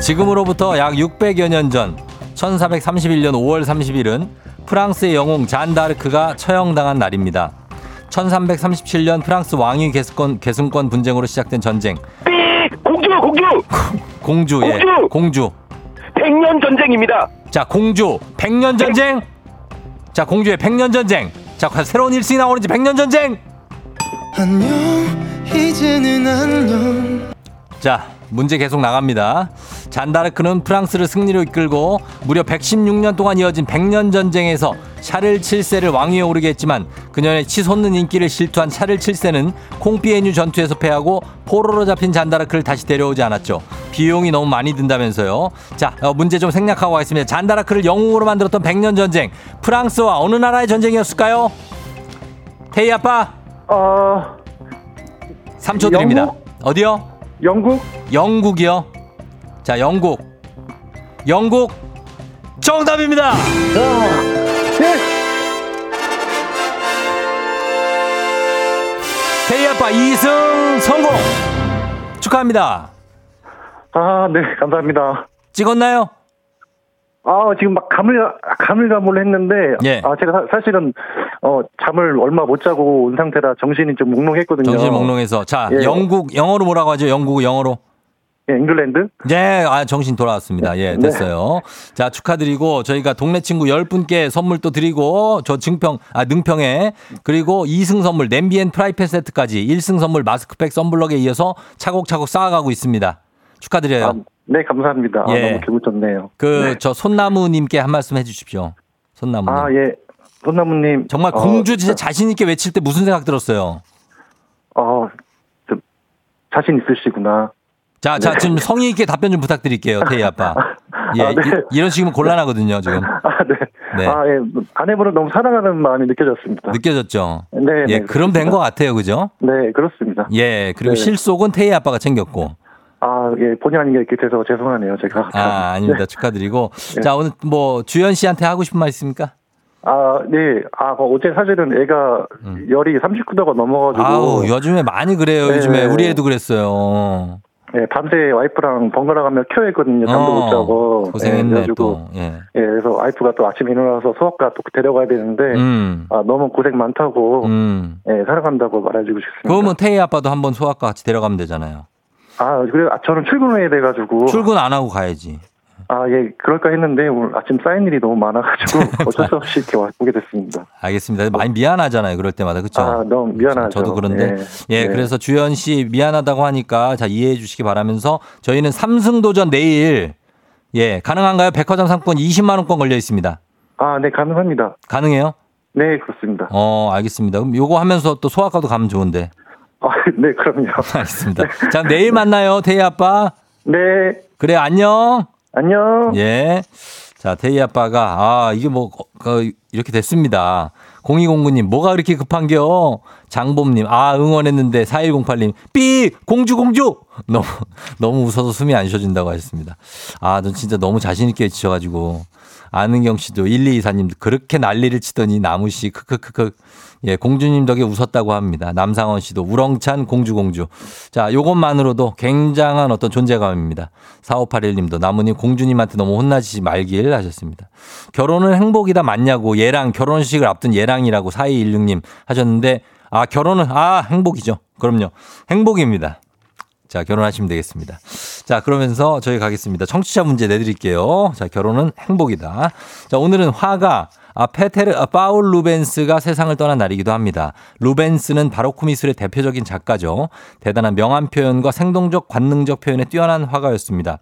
지금으로부터 약 600여 년 전, 1431년 5월 30일은 프랑스의 영웅 잔 다르크가 처형당한 날입니다. 1337년 프랑스 왕위 계승권, 계승권 분쟁으로 시작된 전쟁. 삑! 공주, 공주. 공주, 예. 공주! 공주. 백년 전쟁입니다. 자, 공주, 백년 전쟁. 자, 공주의 백년 전쟁. 자, 과연 새로운 일승이 나오는지 백년 전쟁. 안녕 이제는 안녕 자, 문제 계속 나갑니다. 잔다르크는 프랑스를 승리로 이끌고 무려 116년 동안 이어진 백년 전쟁에서 샤를 7세를 왕위에 오르게 했지만 그녀의 치솟는 인기를 실투한 샤를 7세는 콩피에뉴 전투에서 패하고 포로로 잡힌 잔다르크를 다시 데려오지 않았죠. 비용이 너무 많이 든다면서요. 자, 어, 문제 좀 생략하고 가겠습니다. 잔다르크를 영웅으로 만들었던 백년 전쟁. 프랑스와 어느 나라의 전쟁이었을까요? 태희 아빠, 어, 3초 드립니다. 어디요? 영국? 영국이요. 자, 영국. 영국 정답입니다. 태희 아빠 2승 성공. 축하합니다. 아, 네, 감사합니다. 찍었나요? 아, 지금 막 가물, 가물가물 했는데, 예. 아, 제가 사- 사실은, 어, 잠을 얼마 못 자고 온 상태라 정신이 좀 몽롱했거든요. 정신 몽롱해서. 자, 예. 영국 영어로 뭐라고 하죠? 영국 영어로. 예, 잉글랜드? 네, 아, 정신 돌아왔습니다. 예, 됐어요. 자, 축하드리고 저희가 동네 친구 10분께 선물 또 드리고 저 증평, 아, 능평에 그리고 2승 선물 냄비 and 프라이팬 세트까지 1승 선물 마스크팩 썬블럭에 이어서 차곡차곡 쌓아가고 있습니다. 축하드려요. 아, 네, 감사합니다. 아, 예. 너무 기분 좋네요. 그, 저 손나무님께 한 말씀 해 주십시오. 손나무님. 아, 예. 손나무님. 정말 어, 공주 진짜 자신 있게 외칠 때 무슨 생각 들었어요? 어, 좀, 자신 있으시구나. 자, 자, 지금 성의 있게 답변 좀 부탁드릴게요, 태희 아빠. 예, 아, 네. 이, 런 식이면 곤란하거든요, 지금. 아, 네. 네. 아, 예. 아내분을 너무 사랑하는 마음이 느껴졌습니다. 느껴졌죠? 네, 예, 네, 그럼 된 것 같아요, 그죠? 네, 그렇습니다. 예, 그리고 네. 실속은 태희 아빠가 챙겼고. 아, 예, 본의 아니게 이렇게 돼서 죄송하네요, 제가. 아, 아닙니다. 축하드리고. 네. 자, 오늘 뭐, 주연 씨한테 하고 싶은 말 있습니까? 아, 네. 아, 어제 사실은 애가 열이 39도가 넘어가지고. 음. 아우, 요즘에 많이 그래요, 네. 요즘에. 우리 애도 그랬어요. 예, 밤새 와이프랑 번갈아 가며 큐했거든요. 잠도 어, 못 자고. 예, 고생했네, 그래가지고, 또. 예. 예, 그래서 와이프가 또 아침에 일어나서 수업가 또 데려가야 되는데. 음. 아, 너무 고생 많다고. 음. 예, 사랑한다고 말해주고 싶습니다. 그러면 태희 아빠도 한번 소아과 같이 데려가면 되잖아요. 아, 그래, 아, 저는 출근을 해야 돼가지고. 출근 안 하고 가야지. 아, 예, 그럴까 했는데 오늘 아침 쌓인 일이 너무 많아가지고 어쩔 수 없이 이렇게 와- 오게 됐습니다. 알겠습니다. 많이 미안하잖아요. 그럴 때마다. 그쵸? 아, 너무 미안하죠. 저도 그런데. 예, 예. 그래서 주연 씨 미안하다고 하니까 자, 이해해 주시기 바라면서 저희는 삼승 도전 내일 예, 가능한가요? 백화점 상권 20만 원권 걸려 있습니다. 아, 네, 가능합니다. 가능해요? 네, 그렇습니다. 어, 알겠습니다. 그럼 요거 하면서 또 소아과도 가면 좋은데. 아, 네, 그럼요. 알겠습니다. 자, 내일 만나요. 태희 아빠. 네, 그래, 안녕. 안녕. 예. 자, 태희 아빠가, 아, 이게 뭐, 어, 이렇게 됐습니다. 0209님, 뭐가 그렇게 급한겨? 장봄님, 아, 응원했는데 4108님, 삐! 공주, 공주! 너무, 너무 웃어서 숨이 안 쉬어진다고 하셨습니다. 아, 넌 진짜 너무 자신있게 지셔가지고. 아는경 씨도 1224님도 그렇게 난리를 치더니 나무 씨, 크크크크. 예, 공주님 덕에 웃었다고 합니다. 남상원 씨도 우렁찬 공주 공주. 자, 요것만으로도 굉장한 어떤 존재감입니다. 4581님도 나무님 공주님한테 너무 혼나지 말길 하셨습니다. 결혼은 행복이다 맞냐고 얘랑 결혼식을 앞둔 얘랑이라고 4216님 하셨는데 아, 결혼은 아, 행복이죠. 그럼요. 행복입니다. 자, 결혼하시면 되겠습니다. 자, 그러면서 저희 가겠습니다. 청취자 문제 내드릴게요. 자, 결혼은 행복이다. 자, 오늘은 화가 아, 페테르, 아, 파울 루벤스가 세상을 떠난 날이기도 합니다. 루벤스는 바로크 미술의 대표적인 작가죠. 대단한 명암 표현과 생동적 관능적 표현에 뛰어난 화가였습니다.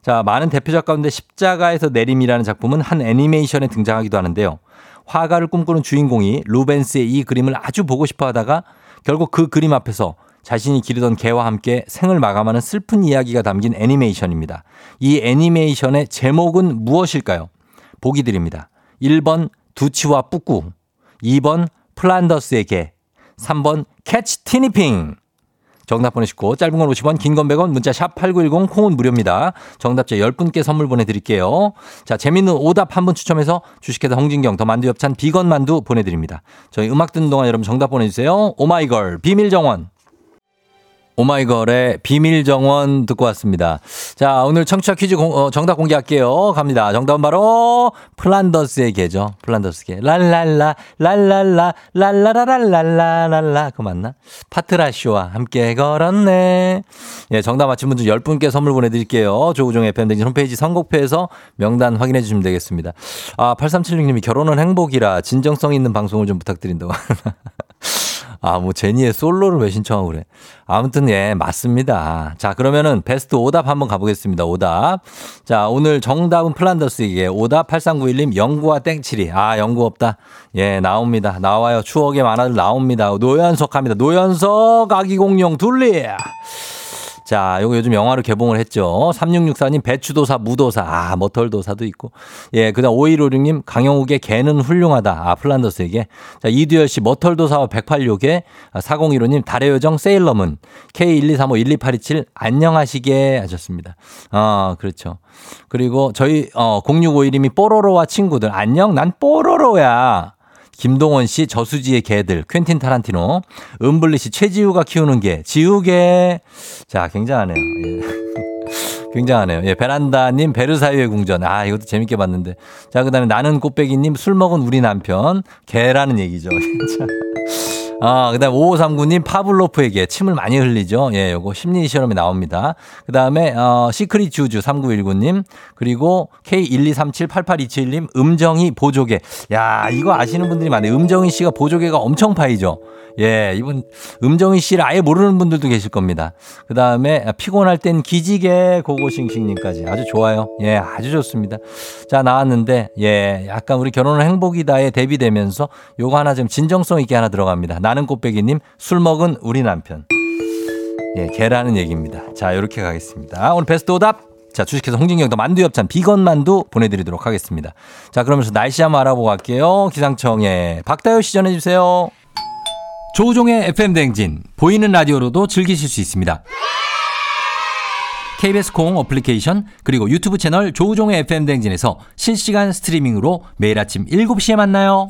자, 많은 대표작 가운데 십자가에서 내림이라는 작품은 한 애니메이션에 등장하기도 하는데요. 화가를 꿈꾸는 주인공이 루벤스의 이 그림을 아주 보고 싶어 하다가 결국 그 그림 앞에서 자신이 기르던 개와 함께 생을 마감하는 슬픈 이야기가 담긴 애니메이션입니다. 이 애니메이션의 제목은 무엇일까요? 보기 드립니다. 1번 두치와 뿌꾸, 2번 플란더스의 개, 3번 캐치 티니핑. 정답 보내시고 짧은 건 50원, 긴 건 100원, 문자 샵 8910 콩은 무료입니다. 정답자 10분께 선물 보내드릴게요. 자, 재밌는 오답 한 분 추첨해서 주식회사 홍진경 더 만두 엽찬 비건 만두 보내드립니다. 저희 음악 듣는 동안 여러분 정답 보내주세요. 오마이걸 비밀정원. 오마이걸의 비밀 정원 듣고 왔습니다. 자, 오늘 청취자 퀴즈 공, 어, 정답 공개할게요. 갑니다. 정답은 바로 플란더스의 개죠. 플란더스 개. 랄랄라, 랄랄라, 랄라라랄랄라랄라. 그거 맞나? 파트라슈와 함께 걸었네. 예, 정답 맞힌 분들 10분께 선물 보내 드릴게요. 조우종 FM대행진 홈페이지 선곡표에서 명단 확인해 주시면 되겠습니다. 아, 8376님이 결혼은 행복이라 진정성 있는 방송을 좀 부탁드린다고. 아, 뭐, 제니의 솔로를 왜 신청하고 그래. 아무튼, 예, 맞습니다. 자, 그러면은 베스트 오답 한번 가보겠습니다. 오답. 자, 오늘 정답은 플란더스에게 오답 8391님, 영구와 땡칠이. 아, 영구 없다. 예, 나옵니다. 나와요. 추억의 만화들 나옵니다. 노현석 합니다. 노현석 아기공룡 둘리. 자, 요거 요즘 영화로 개봉을 했죠. 3664님, 배추도사, 무도사, 아, 머털도사도 있고. 예, 그 다음 5156님, 강영욱의 개는 훌륭하다. 아, 플란더스에게. 자, 이두열 씨, 머털도사와 186에. 아, 4015님, 달의 요정, 세일러문. K123512827, 안녕하시게 하셨습니다. 아, 그렇죠. 그리고 저희, 어, 0651님이 뽀로로와 친구들. 안녕, 난 뽀로로야. 김동원 씨 저수지의 개들 퀸틴 타란티노 은블리 씨 최지우가 키우는 개 지우개. 자 굉장하네요. 예. 굉장하네요. 예 베란다님 베르사유의 궁전. 아 이것도 재밌게 봤는데. 자 그 다음에 나는 꽃배기님 술 먹은 우리 남편 개라는 얘기죠 아, 그 다음에 5539님 파블로프에게 침을 많이 흘리죠. 예, 요거 심리 실험에 나옵니다. 그 다음에, 어, 시크릿 주주 3919님, 그리고 K123788271님, 음정이 보조개. 야, 이거 아시는 분들이 많네요. 음정희 씨가 보조개가 엄청 파이죠. 예, 이분 음정희 씨를 아예 모르는 분들도 계실 겁니다. 그 다음에 피곤할 땐 기지개 고고싱싱님까지 아주 좋아요. 예, 아주 좋습니다. 자, 나왔는데, 예, 약간 우리 결혼은 행복이다에 대비되면서 요거 하나 좀 진정성 있게 하나 들어갑니다. 나는 꽃배기님, 술 먹은 우리 남편. 예, 개라는 얘기입니다. 자, 이렇게 가겠습니다. 오늘 베스트 오답. 자, 주식회사 홍진경 더 만두 엽찬 비건 만두 보내드리도록 하겠습니다. 자, 그러면서 날씨 한번 알아보고 갈게요. 기상청에 박다효 씨 전해주세요. 조우종의 FM 댕진 보이는 라디오로도 즐기실 수 있습니다. KBS 콩 어플리케이션 그리고 유튜브 채널 조우종의 FM 댕진에서 실시간 스트리밍으로 매일 아침 7시에 만나요.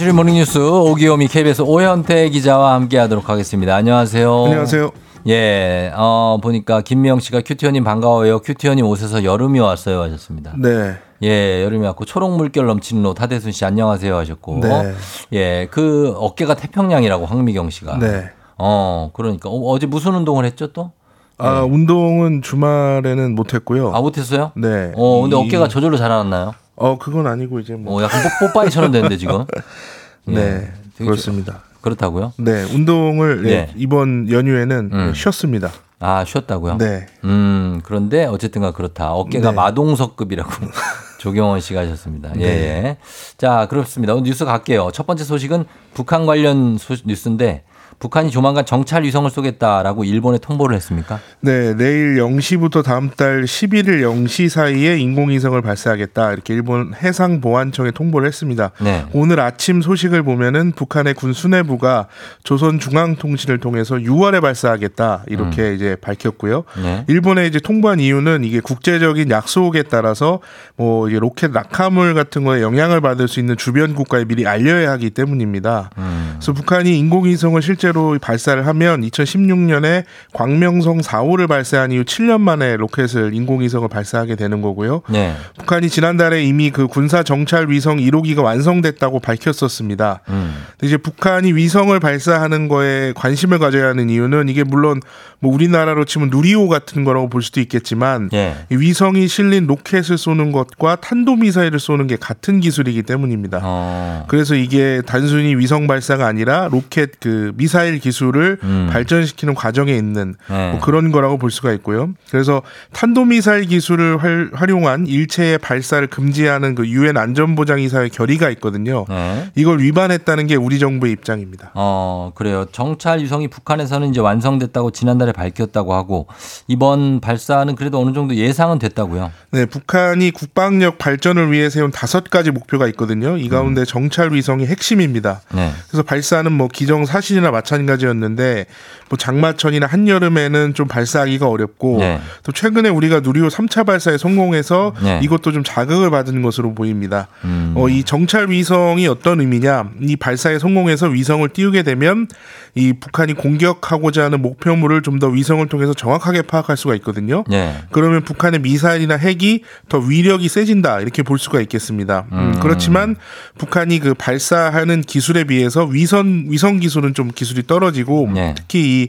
간추린 모닝뉴스 오기오미 KBS 오현태 기자와 함께하도록 하겠습니다. 안녕하세요. 안녕하세요. 예, 어, 보니까 김미영 씨가 큐티언님 반가워요. 큐티언님 옷에서 여름이 왔어요 하셨습니다. 네. 예, 여름이 왔고 초록 물결 넘치는 옷 하대순 씨 안녕하세요 하셨고. 네. 예, 그 어깨가 태평양이라고 황미경 씨가. 네. 어, 그러니까 어, 제 무슨 운동을 했죠 또? 아, 운동은 주말에는 못 했고요. 아, 못 했어요? 네. 어, 근데 이- 어깨가 저절로 자라났나요? 어, 그건 아니고 이제 뭐. 어, 약간 뽀, 뽀빠이처럼 되는데 지금. 예, 네. 그렇습니다. 저- 그렇다고요? 네. 운동을 예, 예. 이번 연휴에는 음. 쉬었습니다. 아, 쉬었다고요? 네. 음, 그런데 어쨌든가 그렇다. 어깨가 네. 마동석급이라고 조경원 씨가 하셨습니다. 예, 네. 예. 자, 그렇습니다. 오늘 뉴스 갈게요. 첫 번째 소식은 북한 관련 소, 뉴스인데 북한이 조만간 정찰 위성을 쏘겠다라고 일본에 통보를 했습니까? 네, 내일 0시부터 다음 달 11일 0시 사이에 인공위성을 발사하겠다. 이렇게 일본 해상보안청에 통보를 했습니다. 네. 오늘 아침 소식을 보면은 북한의 군 수뇌부가 조선중앙통신을 통해서 6월에 발사하겠다. 이렇게 이제 밝혔고요. 네. 일본에 이제 통보한 이유는 이게 국제적인 약속에 따라서 뭐 로켓 낙하물 같은 거에 영향을 받을 수 있는 주변 국가에 미리 알려야 하기 때문입니다. 음. 그래서 북한이 인공위성을 실제 로 발사를 하면 2016년에 광명성 4호를 발사한 이후 7년 만에 로켓을 인공위성을 발사하게 되는 거고요. 네. 북한이 지난달에 이미 그 군사 정찰 위성 1호기가 완성됐다고 밝혔었습니다. 음. 이제 북한이 위성을 발사하는 거에 관심을 가져야 하는 이유는 이게 물론 뭐 우리나라로 치면 누리호 같은 거라고 볼 수도 있겠지만 예. 이 위성이 실린 로켓을 쏘는 것과 탄도미사일을 쏘는 게 같은 기술이기 때문입니다. 어. 그래서 이게 단순히 위성 발사가 아니라 로켓 그 미사일 기술을 음. 발전시키는 과정에 있는 네. 뭐 그런 거라고 볼 수가 있고요. 그래서 탄도미사일 기술을 활, 활용한 일체의 발사를 금지하는 그 유엔 안전보장이사의 결의가 있거든요. 네. 이걸 위반했다는 게 우리 정부의 입장입니다. 어, 그래요. 정찰 위성이 북한에서는 이제 완성됐다고 지난달에 밝혔다고 하고 이번 발사는 그래도 어느 정도 예상은 됐다고요. 네, 북한이 국방력 발전을 위해 세운 다섯 가지 목표가 있거든요. 이 가운데 정찰 위성이 핵심입니다. 네. 그래서 발사는 뭐 기정 사실이나 마찬가지 였는데 뭐 장마철이나 한여름에는 좀 발사하기가 어렵고 네. 또 최근에 우리가 누리호 3차 발사에 성공해서 네. 이것도 좀 자극을 받은 것으로 보입니다. 음. 어, 이 정찰 위성이 어떤 의미냐? 이 발사에 성공해서 위성을 띄우게 되면 이 북한이 공격하고자 하는 목표물을 좀 더 위성을 통해서 정확하게 파악할 수가 있거든요. 네. 그러면 북한의 미사일이나 핵이 더 위력이 세진다 이렇게 볼 수가 있겠습니다. 음, 음. 그렇지만 북한이 그 발사하는 기술에 비해서 위성 위성 기술은 좀 기술이 떨어지고 네. 특히 이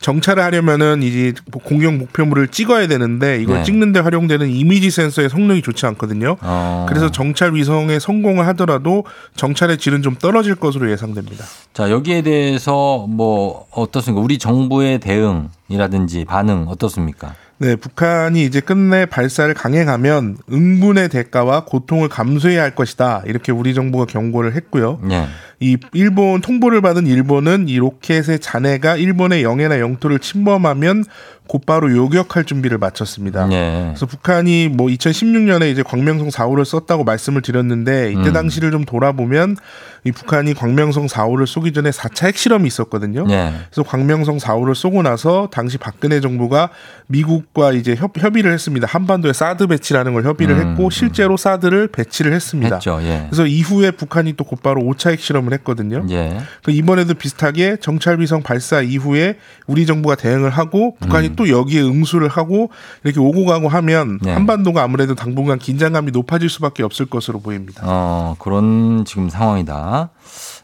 정찰을 하려면은 이제 공격 목표물을 찍어야 되는데 이걸 네. 찍는데 활용되는 이미지 센서의 성능이 좋지 않거든요. 어. 그래서 정찰 위성에 성공을 하더라도 정찰의 질은 좀 떨어질 것으로 예상됩니다. 자, 여기에 대해서 뭐 어떻습니까? 우리 정부의 대응이라든지 반응 어떻습니까? 네, 북한이 이제 끝내 발사를 강행하면 응분의 대가와 고통을 감수해야 할 것이다. 이렇게 우리 정부가 경고를 했고요. 네. 이 일본 통보를 받은 일본은 이 로켓의 잔해가 일본의 영해나 영토를 침범하면 곧바로 요격할 준비를 마쳤습니다. 네. 그래서 북한이 뭐 2016년에 이제 광명성 4호를 썼다고 말씀을 드렸는데 이때 음. 당시를 좀 돌아보면 이 북한이 광명성 4호를 쏘기 전에 4차 핵실험이 있었거든요. 네. 그래서 광명성 4호를 쏘고 나서 당시 박근혜 정부가 미국과 이제 협, 협의를 했습니다. 한반도에 사드 배치라는 걸 협의를 음, 했고 실제로 사드를 배치를 했습니다. 했죠. 예. 그래서 이후에 북한이 또 곧바로 5차 핵실험을 했거든요. 예. 그 이번에도 비슷하게 정찰 위성 발사 이후에 우리 정부가 대응을 하고 북한이 또 여기에 응수를 하고 이렇게 오고 가고 하면 음. 네. 한반도가 아무래도 당분간 긴장감이 높아질 수밖에 없을 것으로 보입니다. 어, 그런 지금 상황이다.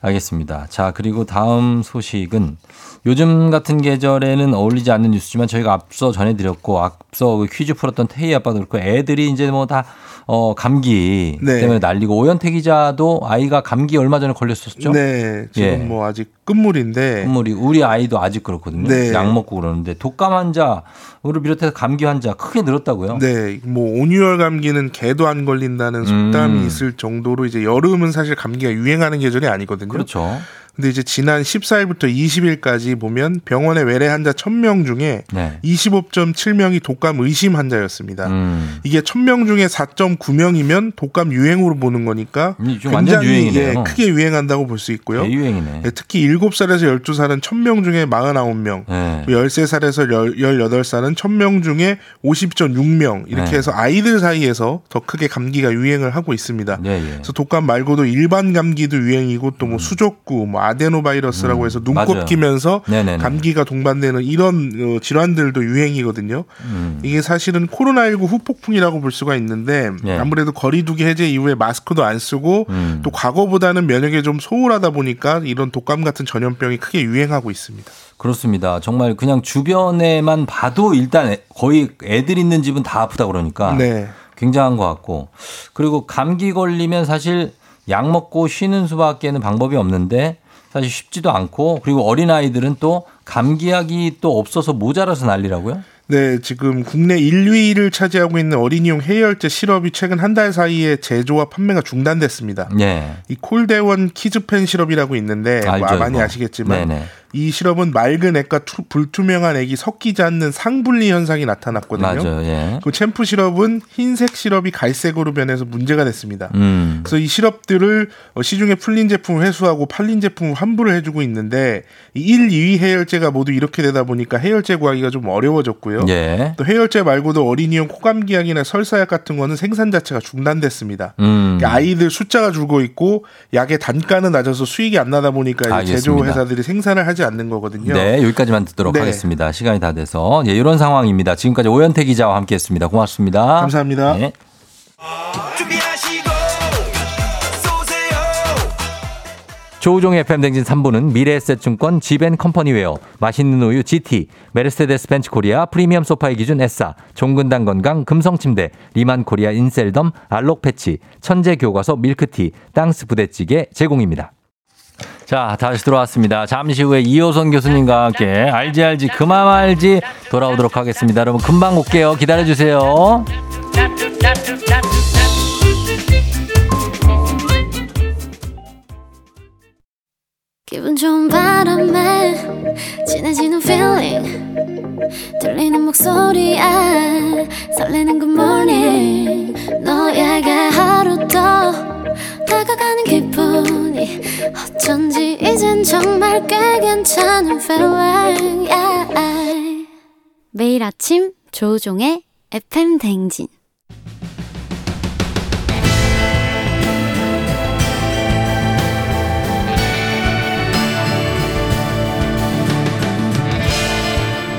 알겠습니다. 자, 그리고 다음 소식은 요즘 같은 계절에는 어울리지 않는 뉴스지만 저희가 앞서 전해드렸고 앞서 그 퀴즈 풀었던 태희 아빠도 그렇고 애들이 이제 뭐 다 어, 감기 네. 때문에 난리고 오현태 기자도 아이가 감기 얼마 전에 걸렸었죠? 네, 지금 예. 뭐 아직 끝물인데 선물이 우리 아이도 아직 그렇거든요. 네. 약 먹고 그러는데 독감 환자 를 비롯해서 감기 환자 크게 늘었다고요? 네, 뭐 온유열 감기는 개도 안 걸린다는 속담이 음. 있을 정도로 이제 여름은 사실 감기가 유행하는 계절이 아니거든요. 그렇죠. 근데 이제 지난 14일부터 20일까지 보면 병원의 외래 환자 1000명 중에 네. 25.7명이 독감 의심 환자였습니다. 음. 이게 1000명 중에 4.9명이면 독감 유행으로 보는 거니까 음, 굉장히. 예, 크게 유행한다고 볼 수 있고요. 대유행이네. 예, 특히 7살에서 12살은 1000명 중에 49명, 네. 13살에서 18살은 1000명 중에 50.6명 이렇게 네. 해서 아이들 사이에서 더 크게 감기가 유행을 하고 있습니다. 예, 예. 그래서 독감 말고도 일반 감기도 유행이고 또뭐 수족구, 뭐 아데노바이러스라고 음, 해서 눈곱 맞아요. 끼면서. 감기가 동반되는 이런 어, 질환들도 유행이거든요. 음. 이게 사실은 코로나19 후폭풍이라고 볼 수가 있는데 예. 아무래도 거리두기 해제 이후에 마스크도 안 쓰고 음. 또 과거보다는 면역이 좀 소홀하다 보니까 이런 독감 같은 전염병이 크게 유행하고 있습니다. 그렇습니다. 정말 그냥 주변에만 봐도 일단 애- 거의 애들 있는 집은 다 아프다 그러니까 네. 굉장한 것 같고 그리고 감기 걸리면 사실 약 먹고 쉬는 수밖에는 방법이 없는데 사실 쉽지도 않고 그리고 어린 아이들은 또 감기약이 또 없어서 모자라서 난리라고요? 네, 지금 국내 1위를 차지하고 있는 어린이용 해열제 시럽이 최근 한 달 사이에 제조와 판매가 중단됐습니다. 예. 이 콜대원 키즈펜 시럽이라고 있는데 뭐 알죠, 많이 이거. 아시겠지만 네네. 이 시럽은 맑은 액과 투- 불투명한 액이 섞이지 않는 상분리 현상이 나타났거든요. 맞아요. 예. 그 챔프 시럽은 흰색 시럽이 갈색으로 변해서 문제가 됐습니다. 음. 그래서 이 시럽들을 어, 시중에 풀린 제품을 회수하고 팔린 제품을 환불을 해주고 있는데 이 1, 2위 해열제가 모두 이렇게 되다 보니까 해열제 구하기가 좀 어려워졌고요. 예. 또 해열제 말고도 어린이용 코감기약이나 설사약 같은 거는 생산 자체가 중단됐습니다. 음. 그러니까 아이들 숫자가 줄고 있고 약의 단가는 낮아서 수익이 안 나다 보니까. 제조 회사들이 생산을 하지 않는 거거든요. 네, 여기까지만 듣도록 네. 하겠습니다. 시간이 다 돼서. 예, 이런 상황입니다. 지금까지 오현태 기자와 함께 했습니다. 고맙습니다. 감사합니다. 네. 조우종의 FM 대행진 3부는 미래에셋증권 지벤컴퍼니웨어, 맛있는 우유 GT, 메르세데스 벤츠 코리아 프리미엄 소파의 기준 S사, 종근당 건강 금성침대, 리만 코리아 인셀덤, 알록 패치, 천재 교과서 밀크티, 땅스 부대찌개 제공입니다. 자, 다시 들어왔습니다. 잠시 후에 이호선 교수님과 함께 알지 알지 그 맘 알지 돌아오도록 하겠습니다. 여러분 금방 올게요. 기다려 주세요. 기분 좋은 바람에 진해지는 feeling 들리는 목소리에 설레는 good morning 너에게 하루 더 다가가는 기 분이 어쩐지 이젠 정말 꽤 괜찮은 feeling yeah. 매일 아침 조종의 FM 댕진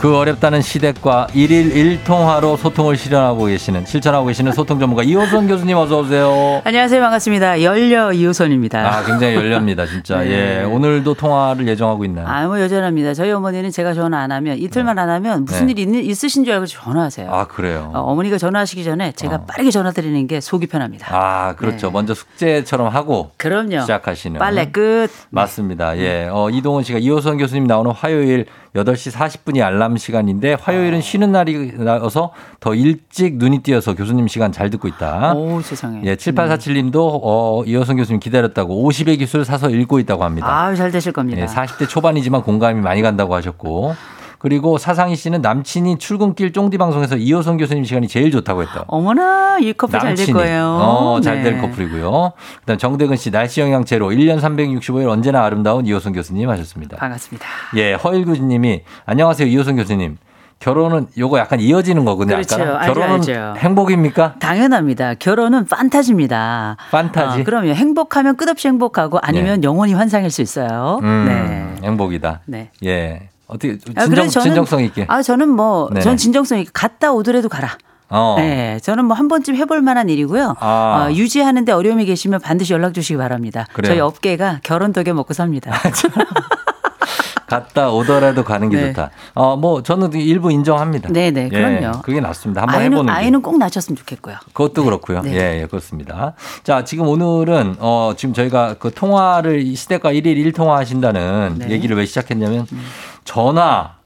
그 어렵다는 시댁과 일일 일통화로 소통을 실현하고 계시는 실천하고 계시는 소통 전문가 이호선 교수님 어서 오세요. 안녕하세요. 반갑습니다. 열려 이호선입니다. 아 굉장히 열렵니다 진짜. 네. 예 오늘도 통화를 예정하고 있나요? 아, 뭐 여전합니다. 저희 어머니는 제가 전화 안 하면 이틀만 안 하면 무슨 네. 일이 있, 있으신 줄 알고 전화하세요. 아 그래요. 어, 머니가 전화하시기 전에 제가 빠르게 전화 드리는 게 속이 편합니다. 아 그렇죠. 먼저 숙제처럼 하고 네. 그럼요. 시작하시는. 빨래 끝. 맞습니다. 예. 어, 이동훈 씨가 이호선 교수님 나오는 화요일 8시 40분이 알람 시간인데 화요일은 쉬는 날이어서 더 일찍 눈이 띄어서 교수님 시간 잘 듣고 있다. 오 세상에. 예, 7847 님도 어, 이호선 교수님 기다렸다고 50의 기술 사서 읽고 있다고 합니다. 아유 잘 되실 겁니다. 예, 40대 초반이지만 공감이 많이 간다고 하셨고. 그리고 사상희 씨는 남친이 출근길 쫑디 방송에서 이호선 교수님 시간이 제일 좋다고 했다. 어머나 이 커플 잘 될 거예요. 어, 잘될 네. 커플이고요. 그다음 정대근 씨 날씨 영향 제로 1년 365일 언제나 아름다운 이호선 교수님 하셨습니다. 반갑습니다. 예, 허일구 님이 안녕하세요. 이호선 교수님. 결혼은 요거 약간 이어지는 거거든요. 그렇죠. 아까 알죠, 결혼은 알죠. 행복입니까? 당연합니다. 결혼은 판타지입니다. 판타지? 아, 그럼요. 행복하면 끝없이 행복하고 아니면 영원히 환상일 수 있어요. 음, 네. 행복이다. 네. 예. 어떻게 아, 진정, 그래서 저는- 진정성 있게. 아, 저는 뭐, 네네. 전 진정성 있게 갔다 오더라도 가라. 어. 네, 저는 뭐 한 번쯤 해볼 만한 일이고요. 아. 어, 유지하는데 어려움이 계시면 반드시 연락 주시기 바랍니다. 그래요. 저희 업계가 결혼 덕에 먹고 삽니다. 갔다 오더라도 가는 게 네. 좋다. 어, 뭐 저는 일부 인정합니다. 네 네, 그럼요. 예, 그게 낫습니다. 한번 아이는, 해보는 게. 아이는 꼭 낳으셨으면 좋겠고요. 그것도 그렇고요. 네. 예, 예, 그렇습니다. 자, 지금 오늘은 어 지금 저희가 그 통화를 이 시대가 일일 일통화 하신다는 네. 음. 얘기를 왜 시작했냐면 전화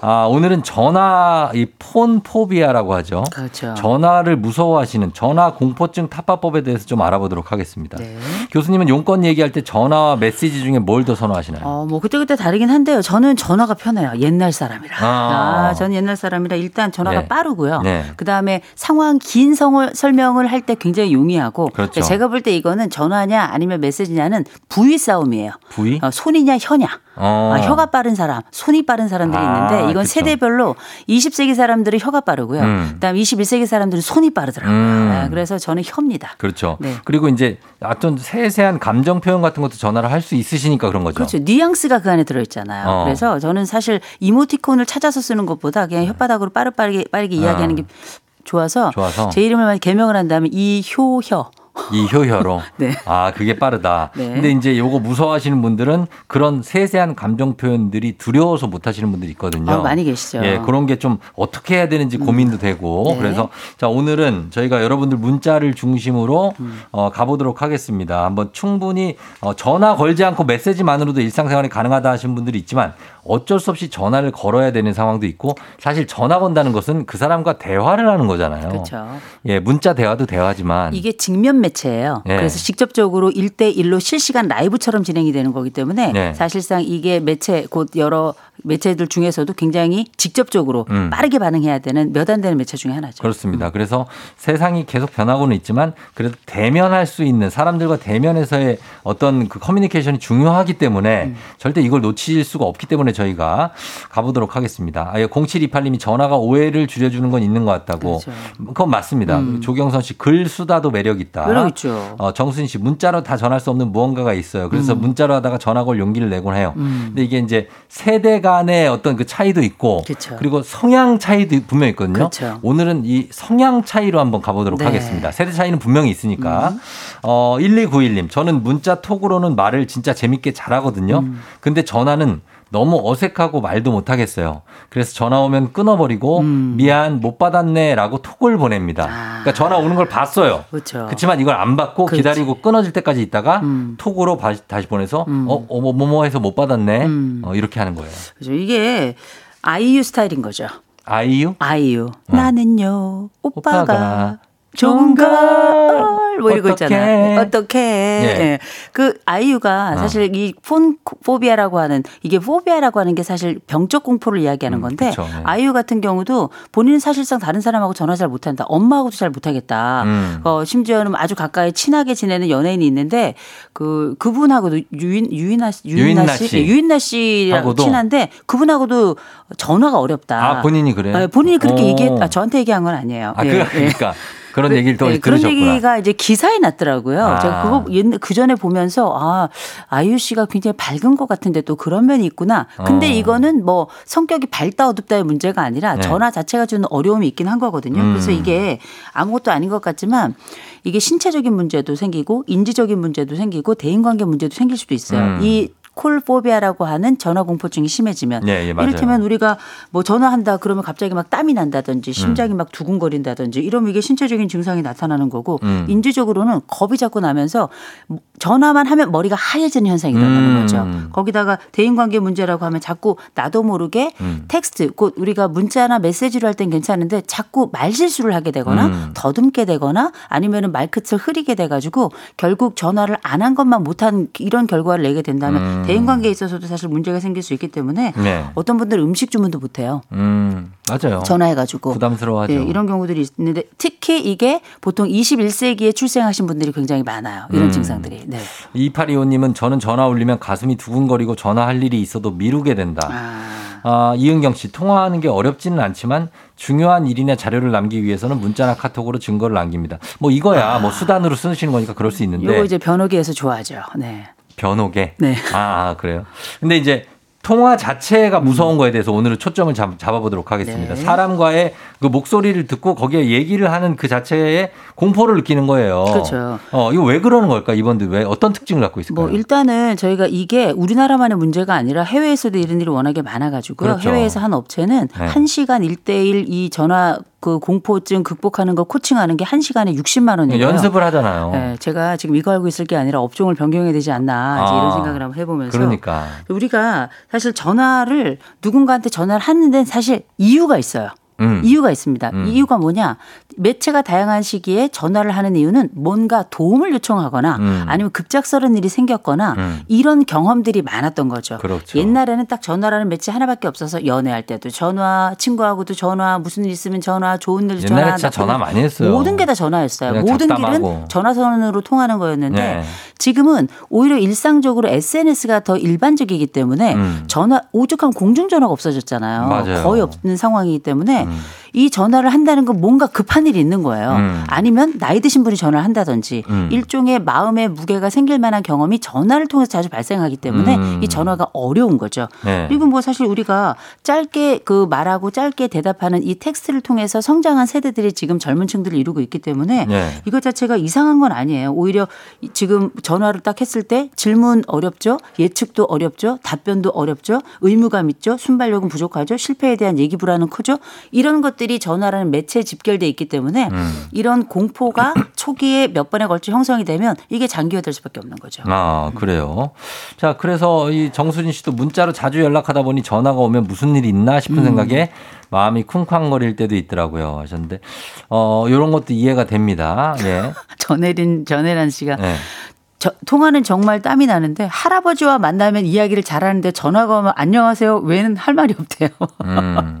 아, 오늘은 전화 이 폰 포비아라고 하죠. 그렇죠. 전화를 무서워하시는 전화 공포증 타파법에 대해서 좀 알아보도록 하겠습니다. 네. 교수님은 용건 얘기할 때 전화와 메시지 중에 뭘 더 선호하시나요? 어, 뭐 그때그때 다르긴 한데요. 저는 전화가 편해요. 옛날 사람이라. 아. 아, 저는 옛날 사람이라 일단 전화가 네. 빠르고요. 네. 그다음에 상황 긴 성을 설명을 할 때 굉장히 용이하고 그렇죠. 제가 볼 때 이거는 전화냐 아니면 메시지냐는 부위 싸움이에요. 부위? 어, 손이냐 혀냐. 어. 아, 혀가 빠른 사람, 손이 빠른 사람들이 아, 있는데 이건 그쵸. 세대별로 20세기 사람들은 혀가 빠르고요. 음. 그다음 21세기 사람들은 손이 빠르더라고요. 음. 아, 그래서 저는 혀입니다. 그렇죠. 네. 그리고 이제 어떤 세세한 감정 표현 같은 것도 전화를 할 수 있으시니까 그런 거죠. 그렇죠. 뉘앙스가 그 안에 들어있잖아요. 어. 그래서 저는 사실 이모티콘을 찾아서 쓰는 것보다 그냥 혓바닥으로 빠르게 빠르게 이야기하는 게 좋아서, 좋아서. 제 이름을 개명을 한다면 이효혀 이 효혀로. 네. 아, 그게 빠르다. 네. 근데 이제 요거 무서워하시는 분들은 그런 세세한 감정 표현들이 두려워서 못 하시는 분들이 있거든요. 어, 많이 계시죠. 예, 그런 게 좀 어떻게 해야 되는지 고민도 되고. 네. 그래서 자, 오늘은 저희가 여러분들 문자를 중심으로 음. 어, 가보도록 하겠습니다. 한번 충분히 어, 전화 걸지 않고 메시지만으로도 일상생활이 가능하다 하시는 분들이 있지만 어쩔 수 없이 전화를 걸어야 되는 상황도 있고 사실 전화 건다는 것은 그 사람과 대화를 하는 거잖아요. 그렇죠. 예, 문자 대화도 대화지만 이게 직면 매체예요. 네. 그래서 직접적으로 1대1로 실시간 라이브처럼 진행이 되는 거기 때문에 네. 사실상 이게 매체 곧 여러 매체들 중에서도 굉장히 직접적으로 음. 빠르게 반응해야 되는 몇 안 되는 매체 중에 하나죠. 그렇습니다. 그래서 세상이 계속 변하고는 있지만 그래도 대면할 수 있는 사람들과 대면에서의 어떤 그 커뮤니케이션이 중요하기 때문에 음. 절대 이걸 놓칠 수가 없기 때문에 저희가 가보도록 하겠습니다. 아, 0728님이 전화가 오해를 줄여주는 건 있는 것 같다고. 그렇죠. 그건 맞습니다. 음. 조경선 씨 글 수다도 매력 있다. 매력 있죠. 어, 정순 씨 문자로 다 전할 수 없는 무언가가 있어요. 그래서 음. 문자로 하다가 전화 걸 용기를 내곤 해요. 음. 근데 이게 이제 세대 간의 어떤 그 차이도 있고 그쵸. 그리고 성향 차이도 분명히 있거든요. 그쵸. 오늘은 이 성향 차이로 한번 가보도록 네. 하겠습니다. 세대 차이는 분명히 있으니까. 음. 어, 1291님, 저는 문자 톡으로는 말을 진짜 재밌게 잘하거든요. 음. 근데 전화는 너무 어색하고 말도 못 하겠어요. 그래서 전화 오면 끊어버리고 음. 미안 못 받았네라고 톡을 보냅니다. 그러니까 전화 오는 걸 봤어요. 아. 그렇죠. 그렇지만 이걸 안 받고 그렇지. 기다리고 끊어질 때까지 있다가 음. 톡으로 바- 다시 보내서 음. 어, 어, 뭐, 뭐 해서 못 받았네. 음. 어, 이렇게 하는 거예요. 그죠. 이게 아이유 스타일인 거죠. 아이유? 아이유. 어. 나는요 오빠가, 오빠가 좋은 걸 뭐 이러고 어떡해. 있잖아요. 어떻게? 예. 그 아이유가 어. 사실 이폰 포비아라고 하는 이게 포비아라고 하는 게 사실 병적 공포를 이야기하는 음, 건데 그쵸, 네. 아이유 같은 경우도 본인은 사실상 다른 사람하고 전화 잘 못한다. 엄마하고도 잘 못하겠다. 음. 어, 심지어는 아주 가까이 친하게 지내는 연예인이 있는데 그 그분하고도 유인 유인나 유인나 씨 씨. 예, 유인나 씨랑 하고도? 친한데 그분하고도 전화가 어렵다. 아, 본인이 그래요? 네, 본인이 그렇게 오. 얘기했, 아, 저한테 얘기한 건 아니에요. 아, 예, 그, 예. 그러니까 그런 그- 얘기를 또 네, 그런 들으셨구나. 얘기가 이제 기사에 났더라고요. 아. 제가 그거 그 전에 보면서 아 아이유 씨가 굉장히 밝은 것 같은데 또 그런 면이 있구나. 근데 어. 이거는 뭐 성격이 밝다 어둡다의 문제가 아니라 네. 전화 자체가 주는 어려움이 있긴 한 거거든요. 음. 그래서 이게 아무것도 아닌 것 같지만 이게 신체적인 문제도 생기고 인지적인 문제도 생기고 대인관계 문제도 생길 수도 있어요. 음. 이 콜포비아라고 하는 전화 공포증이 심해지면 예, 예, 맞아요. 이를테면 우리가 뭐 전화한다 그러면 갑자기 막 땀이 난다든지 심장이 막 두근거린다든지 이러면 이게 신체적인 증상이 나타나는 거고 음. 인지적으로는 겁이 자꾸 나면서 전화만 하면 머리가 하얘지는 현상이 일어나는 음. 거죠. 거기다가 대인관계 문제라고 하면 자꾸 나도 모르게 음. 텍스트 곧 우리가 문자나 메시지를 할땐 괜찮은데 자꾸 말실수를 하게 되거나 음. 더듬게 되거나 아니면은 말끝을 흐리게 돼가지고 결국 전화를 안 한 것만 못한 이런 결과를 내게 된다면 음. 대인관계에 있어서도 사실 문제가 생길 수 있기 때문에 네. 어떤 분들은 음식 주문도 못해요. 음, 맞아요. 전화해가지고. 부담스러워하죠. 예, 이런 경우들이 있는데 특히 이게 보통 21세기에 출생하신 분들이 굉장히 많아요. 이런 음. 증상들이. 네. 2825님은 저는 전화 울리면 가슴이 두근거리고 전화할 일이 있어도 미루게 된다. 아, 이은경 씨, 통화하는 게 어렵지는 않지만 중요한 일이나 자료를 남기기 위해서는 문자나 카톡으로 증거를 남깁니다. 뭐 이거야, 뭐 수단으로 쓰시는 거니까 그럴 수 있는데. 요거 이제 변호기에서 좋아하죠. 네. 변호계? 네. 아, 아, 그래요. 근데 이제 통화 자체가 무서운 거에 대해서 오늘은 초점을 잡, 잡아보도록 하겠습니다. 네. 사람과의 그 목소리를 듣고 거기에 얘기를 하는 그 자체에 공포를 느끼는 거예요. 그렇죠. 어, 이거 왜 그러는 걸까? 이번들 왜 어떤 특징을 갖고 있을까요? 뭐 일단은 저희가 이게 우리나라만의 문제가 아니라 해외에서도 이런 일이 워낙에 많아 가지고요. 그렇죠. 해외에서 한 업체는 네. 한 시간 일대일이 전화 그 공포증 극복하는 거 코칭하는 게 한 시간에 60만 원이에요. 연습을 하잖아요. 네, 제가 지금 이거 알고 있을 게 아니라 업종을 변경해야 되지 않나 아, 이런 생각을 한번 해보면서 그러니까. 우리가 사실 전화를 누군가한테 전화를 하는 데는 사실 이유가 있어요. 음. 이유가 있습니다. 음. 이유가 뭐냐? 매체가 다양한 시기에 전화를 하는 이유는 뭔가 도움을 요청하거나 음. 아니면 급작스러운 일이 생겼거나 음. 이런 경험들이 많았던 거죠. 그렇죠. 옛날에는 딱 전화라는 매체 하나밖에 없어서 연애할 때도 전화, 친구하고도 전화, 무슨 일 있으면 전화, 좋은 일 전화. 옛날에 진짜 전화 일. 많이 했어요. 모든 게 다 전화였어요. 모든 잡담하고. 길은 전화선으로 통하는 거였는데 네. 지금은 오히려 일상적으로 SNS가 더 일반적이기 때문에 음. 전화 오죽하면 공중전화가 없어졌잖아요. 맞아요. 거의 없는 상황이기 때문에 음. 이 전화를 한다는 건 뭔가 급한 일이 있는 거예요. 음. 아니면 나이 드신 분이 전화를 한다든지 음. 일종의 마음의 무게가 생길 만한 경험이 전화를 통해서 자주 발생하기 때문에 음. 이 전화가 어려운 거죠. 네. 그리고 뭐 사실 우리가 짧게 그 말하고 짧게 대답하는 이 텍스트를 통해서 성장한 세대들이 지금 젊은 층들을 이루고 있기 때문에 네. 이것 자체가 이상한 건 아니에요. 오히려 이- 지금 전화를 딱 했을 때 질문 어렵죠. 예측도 어렵죠. 답변도 어렵죠. 의무감 있죠. 순발력은 부족하죠. 실패에 대한 얘기 불안은 크죠. 이런 것들 이 전화라는 매체에 집결돼 있기 때문에 음. 이런 공포가 초기에 몇 번에 걸쳐 형성이 되면 이게 장기화될 수밖에 없는 거죠. 아, 그래요. 자, 그래서 이 정수진 씨도 문자로 자주 연락하다 보니 전화가 오면 무슨 일이 있나 싶은 음. 생각에 마음이 쿵쾅거릴 때도 있더라고요. 하셨는데, 어, 요런 것도 이해가 됩니다. 예. 전혜린 전혜란 씨가 네. 저, 통화는 정말 땀이 나는데 할아버지와 만나면 이야기를 잘하는데 전화가 오면 안녕하세요 외에는 할 말이 없대요. 음.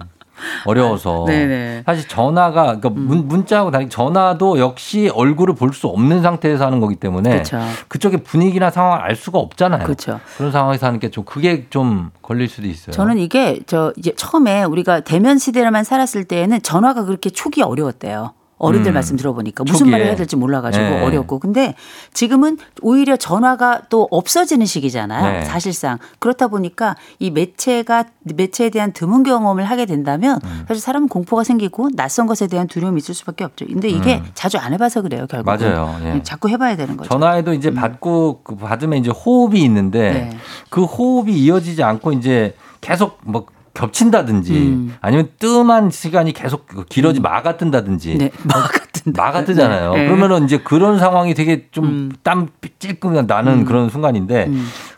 어려워서. 네네. 음. 사실 전화가, 그러니까 문, 문자하고 다르게 전화도 역시 얼굴을 볼 수 없는 상태에서 하는 거기 때문에 그렇죠. 그쪽의 분위기나 상황을 알 수가 없잖아요. 그렇죠. 런 상황에서 하는 게 좀 그게 좀 걸릴 수도 있어요. 저는 이게 저 이제 처음에 우리가 대면 시대만 살았을 때에는 전화가 그렇게 초기 어려웠대요. 어른들 음. 말씀 들어보니까 무슨 초기에. 말을 해야 될지 몰라가지고 네. 어렵고 근데 지금은 오히려 전화가 또 없어지는 시기잖아요 네. 사실상 그렇다 보니까 이 매체가 매체에 대한 드문 경험을 하게 된다면 음. 사실 사람은 공포가 생기고 낯선 것에 대한 두려움이 있을 수밖에 없죠 근데 이게 음. 자주 안 해봐서 그래요 결국 맞아요. 예. 자꾸 해봐야 되는 거죠 전화에도 이제 받고 그 받으면 이제 호흡이 있는데 음. 네. 그 호흡이 이어지지 않고 이제 계속 뭐 겹친다든지 음. 아니면 뜸한 시간이 계속 그 길어지 마가 뜬다든지 네, 마 같은데 마가 뜨잖아요. 네. 음. 그러면은 이제 그런 상황이 되게 좀땀 찔끔 나는 그런 순간인데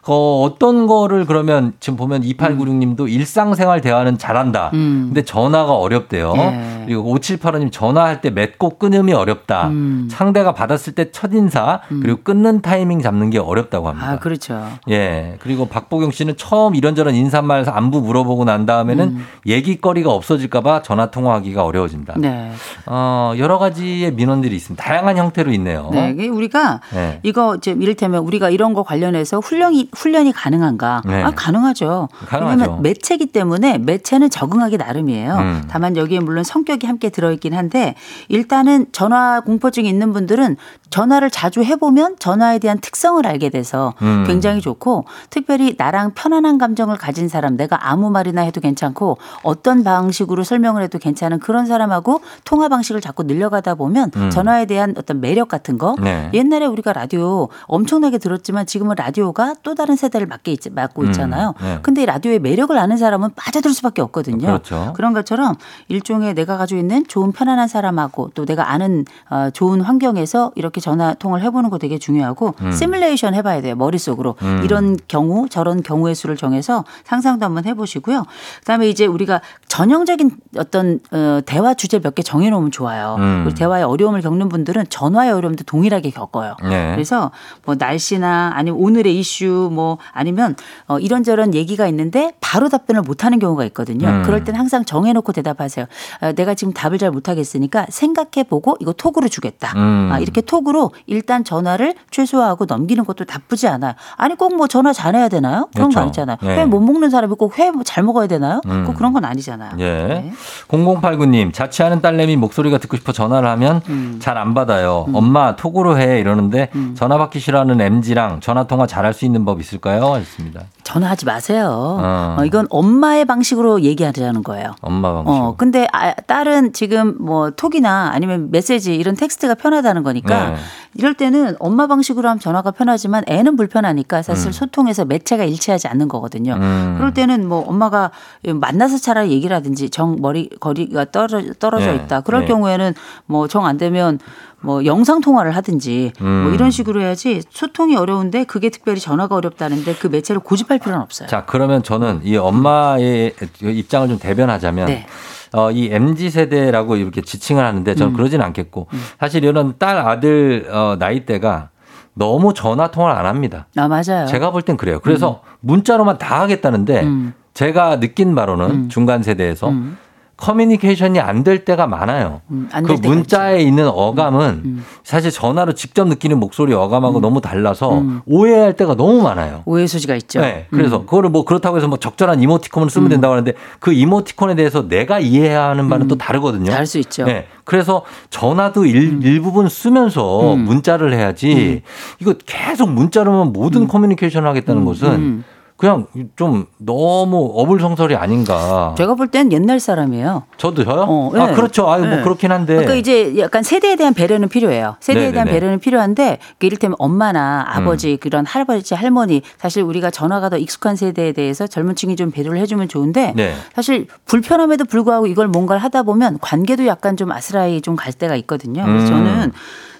어, 어떤 거를 그러면 지금 보면 2896님도 일상생활 대화는 잘한다. 음. 근데 전화가 어렵대요. 예. 그리고 5785님 전화할 때 맺고 끊음이 어렵다. 음. 상대가 받았을 때 첫인사 그리고 끊는 타이밍 잡는 게 어렵다고 합니다. 아 그렇죠 예. 그리고 박보경 씨는 처음 이런저런 인사말 안부 물어보고 난 다음에는 음. 얘기거리가 없어질까봐 전화 통화하기가 어려워진다. 네. 어, 여러 가지 의 민원들이 있습니다. 다양한 형태로 있네요. 네, 우리가 네. 이거 이제 이를테면 우리가 이런 거 관련해서 훈련이 훈련이 가능한가? 네. 아 가능하죠. 가능하죠. 왜냐하면 매체기 때문에 매체는 적응하기 나름이에요. 음. 다만 여기에 물론 성격이 함께 들어있긴 한데 일단은 전화 공포증이 있는 분들은 전화를 자주 해보면 전화에 대한 특성을 알게 돼서 음. 굉장히 좋고 특별히 나랑 편안한 감정을 가진 사람 내가 아무 말이나 해도 괜찮고 어떤 방식으로 설명을 해도 괜찮은 그런 사람하고 통화 방식을 자꾸 늘려가다 보면 음. 전화에 대한 어떤 매력 같은 거 네. 옛날에 우리가 라디오 엄청나게 들었지만 지금은 라디오가 또 다른 세대를 맡게 있, 맡고 음, 있잖아요. 네. 근데 이 라디오의 매력을 아는 사람은 빠져들 수밖에 없거든요. 그렇죠. 런 것처럼 일종의 내가 가지고 있는 좋은 편안한 사람하고 또 내가 아는 어, 좋은 환경에서 이렇게 전화 통을 해보는 거 되게 중요하고 음. 시뮬레이션 해봐야 돼요 머릿속으로 음. 이런 경우 저런 경우의 수를 정해서 상상도 한번 해보시고요. 그다음에 이제 우리가 전형적인 어떤 어, 대화 주제 몇 개 정해놓으면 좋아요. 음. 우리 대화에 어려움을 겪는 분들은 전화의 어려움도 동일하게 겪어요. 네. 그래서 뭐 날씨나 아니면 오늘의 이슈 뭐 아니면 어 이런저런 얘기가 있는데 바로 답변을 못 하는 경우가 있거든요. 음. 그럴 땐 항상 정해놓고 대답하세요. 어, 내가 지금 답을 잘 못하겠으니까 생각해보고 이거 톡으로 주겠다. 음. 아, 이렇게 톡으로 일단 전화를 최소화하고 넘기는 것도 나쁘지 않아요. 아니 꼭 뭐 전화 잘해야 되나요? 그런 그렇죠. 거 아니잖아요. 네. 회못 먹는 사람이 꼭 회 잘 먹어야 되나요? 음. 꼭 그런 건 아니잖아요. 예. 네. 0089님, 자취하는 딸내미 목소리가 듣고 싶어 전화를 하면 음. 잘안 받아요. 엄마, 톡으로 해. 이러는데 전화 받기 싫어하는 MG랑 전화 통화 잘할 수 있는 법 있을까요? 하셨습니다. 전화하지 마세요. 어. 어, 이건 엄마의 방식으로 얘기하자는 거예요. 엄마 방식. 어, 근데 아, 딸은 지금 뭐 톡이나 아니면 메시지 이런 텍스트가 편하다는 거니까 네. 이럴 때는 엄마 방식으로 하면 전화가 편하지만 애는 불편하니까 사실 음. 소통에서 매체가 일치하지 않는 거거든요. 음. 그럴 때는 뭐 엄마가 만나서 차라리 얘기를 하든지 정 머리 거리가 떨어져 떨어져 네. 있다. 그럴 네. 경우에는 뭐 정 안 되면 뭐 영상 통화를 하든지 뭐 음. 이런 식으로 해야지 소통이 어려운데 그게 특별히 전화가 어렵다는데 그 매체를 고집할 필요는 없어요. 자, 그러면 저는 이 엄마의 입장을 좀 대변하자면 네. 어, 이 MZ 세대라고 이렇게 지칭을 하는데 저는 음. 그러진 않겠고 사실 이런 딸 아들 어, 나이대가 너무 전화 통화를 안 합니다. 아 맞아요. 제가 볼 땐 그래요. 그래서 문자로만 다 하겠다는데 음. 제가 느낀 바로는 음. 중간 세대에서 음. 커뮤니케이션이 안 될 때가 많아요. 음, 그 음, 문자에 있는 어감은 사실 전화로 직접 느끼는 목소리 어감하고 너무 달라서 오해할 때가 너무 많아요. 오해 소지가 있죠. 네. 그래서 그거를 뭐 그렇다고 해서 뭐 적절한 이모티콘을 쓰면 된다고 하는데 그 이모티콘에 대해서 내가 이해해야 하는 바는 또 다르거든요. 다를 수 있죠. 네. 그래서 전화도 일, 일부분 쓰면서 문자를 해야지 이거 계속 문자로만 모든 커뮤니케이션을 하겠다는 것은 그냥 좀 너무 어불성설이 아닌가. 제가 볼 땐 옛날 사람이에요. 저도요? 어, 아, 예. 그렇죠. 아유, 뭐 예. 그렇긴 한데. 그러니까 이제 약간 세대에 대한 배려는 필요해요. 세대에 대한 네네네. 배려는 필요한데 그 이를테면 엄마나 음. 아버지 그런 할아버지 할머니 사실 우리가 전화가 더 익숙한 세대에 대해서 젊은 층이 좀 배려를 해주면 좋은데 네. 사실 불편함에도 불구하고 이걸 뭔가를 하다 보면 관계도 약간 좀 아스라이 좀 갈 때가 있거든요. 그래서 음. 저는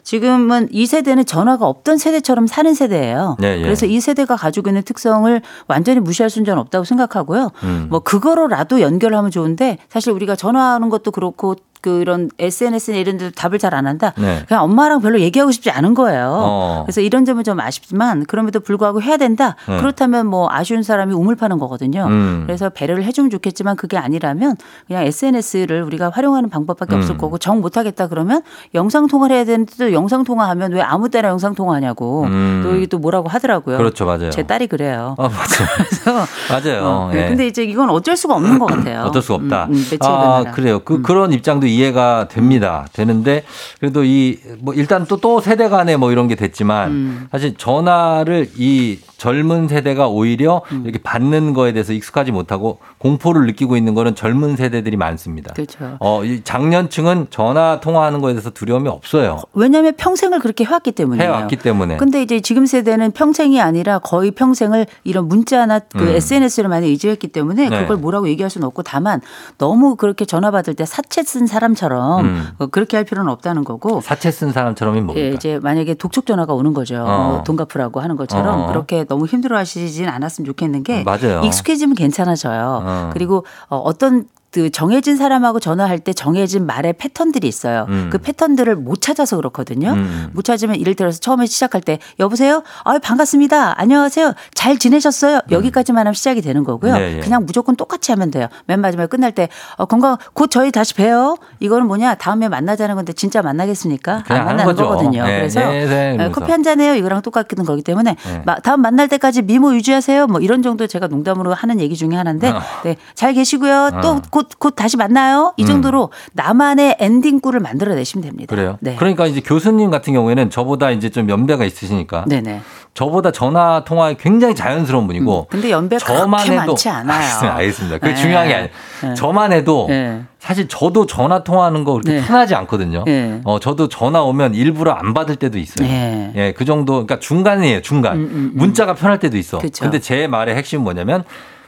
지금은 이 세대는 전화가 없던 세대처럼 사는 세대예요. 네, 예. 그래서 이 세대가 가지고 있는 특성을 완전히 무시할 수는 없다고 생각하고요. 음. 뭐 그거로라도 연결하면 좋은데 사실 우리가 전화하는 것도 그렇고 그런 SNS나 이런 데도 답을 잘 안 한다. 네. 그냥 엄마랑 별로 얘기하고 싶지 않은 거예요. 어. 그래서 이런 점은 좀 아쉽지만 그럼에도 불구하고 해야 된다. 네. 그렇다면 뭐 아쉬운 사람이 우물 파는 거거든요. 음. 그래서 배려를 해주면 좋겠지만 그게 아니라면 그냥 SNS를 우리가 활용하는 방법밖에 없을 음. 거고 정 못하겠다 그러면 영상 통화를 해야 되는데 또 영상 통화하면 왜 아무 때나 영상 통화하냐고 음. 또 이게 또 뭐라고 하더라고요. 그렇죠, 맞아요. 제 딸이 그래요. 아, 맞아요. 맞아요. 어, 예. 근데 이제 이건 어쩔 수가 없는 것 같아요. 어쩔 수가 없다. 음, 음, 아, 변화라. 그래요. 그, 그런 입장도 이해가 됩니다. 되는데, 그래도 이, 뭐, 일단 또, 또 세대 간에 뭐 이런 게 됐지만, 음. 사실 전화를 이 젊은 세대가 오히려 음. 이렇게 받는 거에 대해서 익숙하지 못하고 공포를 느끼고 있는 거는 젊은 세대들이 많습니다. 그렇죠. 어, 이 장년층은 전화 통화하는 거에 대해서 두려움이 없어요. 왜냐하면 평생을 그렇게 해왔기 때문이에요. 해왔기 때문에. 근데 이제 지금 세대는 평생이 아니라 거의 평생을 이런 문자나 그 음. SNS를 많이 의지했기 때문에 네. 그걸 뭐라고 얘기할 수는 없고 다만 너무 그렇게 전화 받을 때 사채 쓴 사람처럼 음. 어, 그렇게 할 필요는 없다는 거고. 사채 쓴 사람처럼이 뭡니까? 예, 이제 만약에 독촉 전화가 오는 거죠. 어. 뭐돈 갚으라고 하는 것처럼 어. 그렇게 너무 힘들어하시진 않았으면 좋겠는 게 맞아요. 익숙해지면 괜찮아져요. 어. 그리고 어, 어떤 그 정해진 사람하고 전화할 때 정해진 말의 패턴들이 있어요. 음. 그 패턴들을 못 찾아서 그렇거든요. 음. 못 찾으면 이를 들어서 처음에 시작할 때 여보세요? 아 반갑습니다. 안녕하세요. 잘 지내셨어요? 여기까지만 하면 시작이 되는 거고요. 음. 네, 예. 그냥 무조건 똑같이 하면 돼요. 맨 마지막에 끝날 때 어, 건강 곧 저희 다시 봬요. 이거는 뭐냐 다음에 만나자는 건데 진짜 만나겠습니까? 안 만나는. 거거든요. 네, 그래서 네, 네, 에, 이러면서. 커피 한 잔 해요. 이거랑 똑같은 거기 때문에 네. 마- 다음 만날 때까지 미모 유지하세요. 뭐 이런 정도 제가 농담으로 하는 얘기 중에 하나인데 어. 네, 잘 계시고요. 어. 또곧 곧 다시 만나요. 이 음. 정도로 나만의 엔딩구를 만들어내시면 됩니다. 그래요. 네. 그러니까 이제 교수님 같은 경우에는 저보다 이제 좀 연배가 있으시니까 네네. 저보다 전화 통화에 굉장히 자연스러운 분이고 근데 연배가 저만 해도 많지 않아요. 알겠습니다. 알겠습니다. 그게 네. 중요한 게 아니에요. 네. 저만 해도 네. 사실 저도 전화 통화하는 거 그렇게 네. 편하지 않거든요. 네. 어, 저도 전화 오면 일부러 안 받을 때도 있어요. 네. 예, 그 정도 그러니까 중간이에요, 중간. 음, 음, 음. 문자가 편할 때도 있어. 그쵸. 근데 제 말의 핵심은 뭐냐면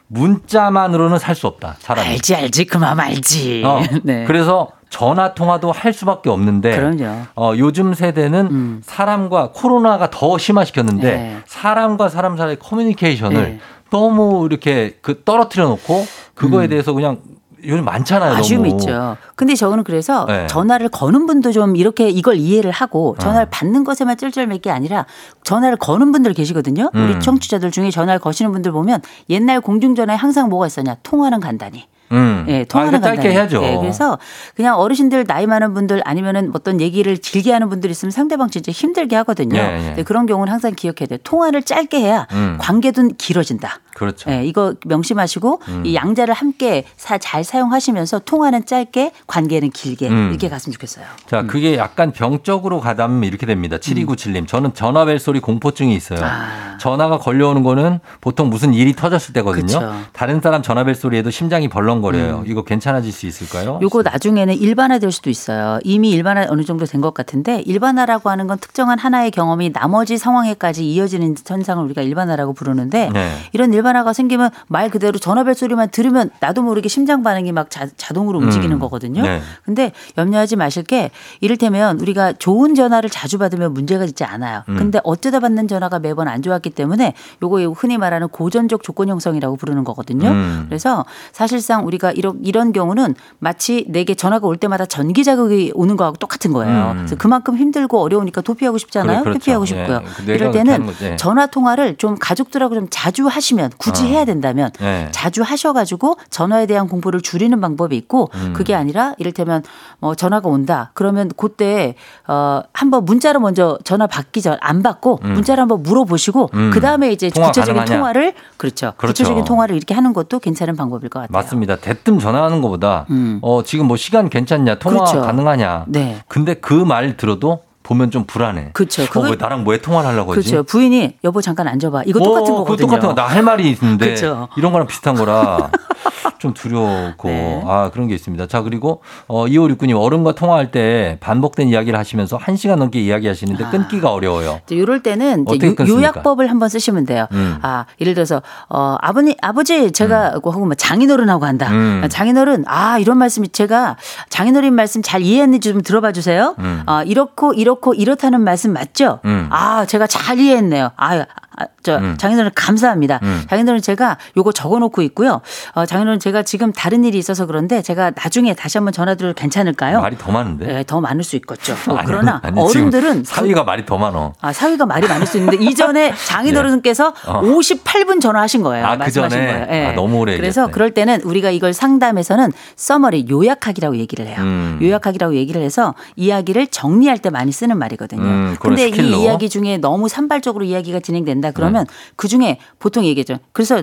문자만으로는 살 수 없다. 사람이. 알지 알지 그만 알지. 어, 네. 그래서 전화 통화도 할 수밖에 없는데 그럼요. 어, 요즘 세대는 음. 사람과 코로나가 더 심화시켰는데 네. 사람과 사람 사이의 커뮤니케이션을 네. 너무 이렇게 그 떨어뜨려 놓고 그거에 대해서 그냥 요즘 많잖아요. 음. 아쉬움이 너무. 있죠. 근데 저는 그래서 네. 전화를 거는 분도 좀 이렇게 이걸 이해를 하고 전화를 어. 받는 것에만 쩔쩔맬 게 아니라 전화를 거는 분들 계시거든요. 음. 우리 청취자들 중에 전화를 거시는 분들 보면 옛날 공중전화에 항상 뭐가 있었냐. 통화는 간단히. 음. 예, 아, 통화는 그러니까 짧게. 해야죠. 예, 그래서 그냥 어르신들 나이 많은 분들 아니면은 어떤 얘기를 길게 하는 분들 있으면 상대방 진짜 힘들게 하거든요. 예, 예. 그런 경우는 항상 기억해야 돼요. 통화를 짧게 해야 음. 관계도 길어진다. 그렇죠. 예, 이거 명심하시고 음. 이 양자를 함께 사- 잘 사용하시면서 통화는 짧게 관계는 길게 음. 이렇게 갔으면 좋겠어요. 자, 그게 약간 병적으로 가다면 이렇게 됩니다. 7297님. 저는 전화벨 소리 공포증이 있어요. 음. 아. 전화가 걸려오는 거는 보통 무슨 일이 터졌을 때거든요. 그쵸. 다른 사람 전화벨 소리에도 심장이 벌렁 거려요. 이거 괜찮아질 수 있을까요? 음. 요거 나중에는 일반화될 수도 있어요. 이미 일반화 어느 정도 된 것 같은데 일반화라고 하는 건 특정한 하나의 경험이 나머지 상황에까지 이어지는 현상을 우리가 일반화라고 부르는데 네. 이런 일반화가 생기면 말 그대로 전화벨 소리만 들으면 나도 모르게 심장 반응이 막 자, 동으로 움직이는 음. 거거든요. 네. 근데 염려하지 마실 게 이를테면 우리가 좋은 전화를 자주 받으면 문제가 있지 않아요. 음. 근데 어쩌다 받는 전화가 매번 안 좋았기 때문에 요거 흔히 말하는 고전적 조건 형성이라고 부르는 거거든요. 음. 그래서 사실상 우리가 이런 이런 경우는 마치 내게 전화가 올 때마다 전기 자극이 오는 거하고 똑같은 거예요. 음. 그래서 그만큼 힘들고 어려우니까 도피하고 싶잖아요. 그래, 그렇죠. 회피하고 예. 싶고요. 그 이럴 때는. 예. 전화 통화를 좀 가족들하고 좀 자주 하시면 굳이 어. 해야 된다면 예. 자주 하셔가지고 전화에 대한 공부를 줄이는 방법이 있고 음. 그게 아니라 이를테면 뭐 전화가 온다 그러면 그때 어 한번 문자로 먼저 전화 받기 전 안 받고 음. 문자로 한번 물어보시고 음. 그 다음에 이제 통화 구체적인 가능하냐? 통화를 그렇죠. 그렇죠. 구체적인 통화를 이렇게 하는 것도 괜찮은 방법일 것 같아요. 맞습니다. 대뜸 전화하는 것보다 음. 어 지금 뭐 시간 괜찮냐 통화 그렇죠. 가능하냐. 네. 근데 그 말 들어도 보면 좀 불안해. 그렇죠. 어, 그걸- 왜 나랑 뭐에 통화를 하려고 하지? 그렇죠. 부인이 여보 잠깐 앉아봐. 이거 똑같은 어, 거거든요. 똑같은 거. 나 할 말이 있는데 그렇죠. 이런 거랑 비슷한 거라 좀 두려웠고 네. 아 그런 게 있습니다. 자 그리고 어 2569님 어른과 통화할 때 반복된 이야기를 하시면서 1 시간 넘게 이야기하시는데 아. 끊기가 어려워요. 이럴 때는 이제 요-? 요약법을 한번 쓰시면 돼요. 음. 아, 예를 들어서 어 아버님 아버지 제가 혹은 뭐 장인어른하고 한다. 음. 장인어른 아 이런 말씀이 제가 장인어른 말씀 잘 이해했는지 좀 들어봐 주세요. 음. 아 이렇고 이렇 고 이렇다는 말씀 맞죠? 음. 아 제가 잘 이해했네요. 아, 아, 저 음. 장인어른 감사합니다. 음. 장인어른 제가 요거 적어놓고 있고요. 어, 장인어른 제가 지금 다른 일이 있어서 그런데 제가 나중에 다시 한번 전화드려도 괜찮을까요? 말이 더 많은데. 네, 더 많을 수 있겠죠. 어, 아니, 그러나 아니, 어른들은 사위가 말이 더 많어. 아, 사위가 말이 많을 수 있는데 이전에 장인어른께서 예. 어. 58분 전화하신 거예요. 아, 그 말씀하신 전에? 거예요. 예. 아, 너무 오래 그래서 얘기했네. 그럴 때는 우리가 이걸 상담에서는 써머리 요약하기라고 얘기를 해요. 음. 요약하기라고 얘기를 해서 이야기를 정리할 때 많이 쓰는 말이거든요. 음, 그런 근데 스킬로. 이 이야기 중에 너무 산발적으로 이야기가 진행된다 그러면 네. 그 중에 보통 얘기죠. 그래서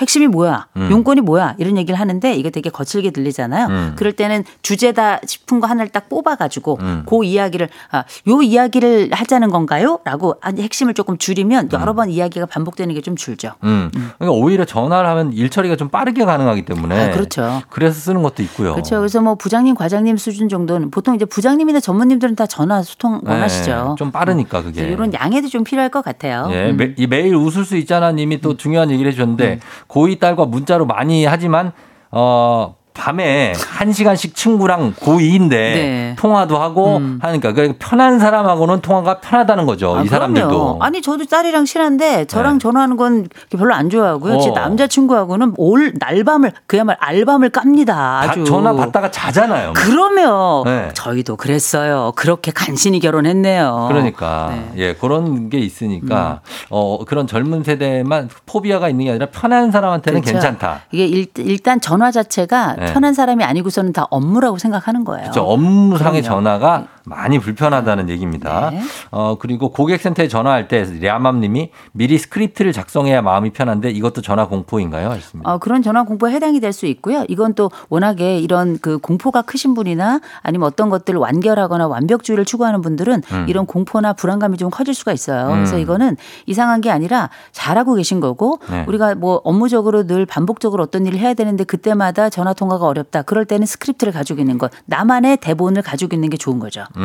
핵심이 뭐야? 음. 용건이 뭐야? 이런 얘기를 하는데 이거 되게 거칠게 들리잖아요. 음. 그럴 때는 주제다 싶은 거 하나를 딱 뽑아가지고 음. 그 이야기를 아, 요 이야기를 하자는 건가요? 라고 핵심을 조금 줄이면 여러 번 이야기가 반복되는 게 좀 줄죠. 음. 그러니까 오히려 전화를 하면 일 처리가 좀 빠르게 가능하기 때문에. 아, 그렇죠. 그래서 쓰는 것도 있고요. 그렇죠. 그래서 뭐 부장님, 과장님 수준 정도는 보통 이제 부장님이나 전무님들은 다 전화 소통 원하시죠. 네, 좀 빠르니까 그게. 이런 양해도 좀 필요할 것 같아요. 예, 음. 매, 이 매일 웃을 수 있잖아 님이 또 중요한 얘기를 해주셨는데 고2 딸과 문자로 많이 하지만 어 밤에 한 시간씩 친구랑 고2인데 네. 통화도 하고 하니까 그 편한 사람하고는 통화가 편하다는 거죠. 아, 이 사람들도. 그럼요. 아니 저도 딸이랑 친한데 저랑 네. 전화하는 건 별로 안 좋아하고요. 제 어. 남자친구하고는 올 날밤을 그야말로 알밤을 깝니다. 다 아주 전화 받다가 자잖아요. 그러면 네. 저희도 그랬어요. 그렇게 간신히 결혼했네요. 그러니까 예 그런 게 있으니까 어 그런 젊은 세대만 포비아가 있는 게 아니라 편한 사람한테는 그렇죠. 괜찮다. 이게 일, 일단 전화 자체가 네. 편한 사람이 아니고서는 다 업무라고 생각하는 거예요. 그렇죠. 업무상의 그럼요. 전화가 많이 불편하다는 얘기입니다. 네. 어, 그리고 고객센터에 전화할 때 랴맘님이 미리 스크립트를 작성해야 마음이 편한데 이것도 전화 공포인가요? 하셨습니다. 어, 그런 전화 공포에 해당이 될 수 있고요. 이건 또 워낙에 이런 그 공포가 크신 분이나 아니면 어떤 것들을 완결하거나 완벽주의를 추구하는 분들은 음. 이런 공포나 불안감이 좀 커질 수가 있어요. 음. 그래서 이거는 이상한 게 아니라 잘하고 계신 거고 네. 우리가 뭐 업무적으로 늘 반복적으로 어떤 일을 해야 되는데 그때마다 전화 통화가 어렵다. 그럴 때는 스크립트를 가지고 있는 것, 나만의 대본을 가지고 있는 게 좋은 거죠. 음,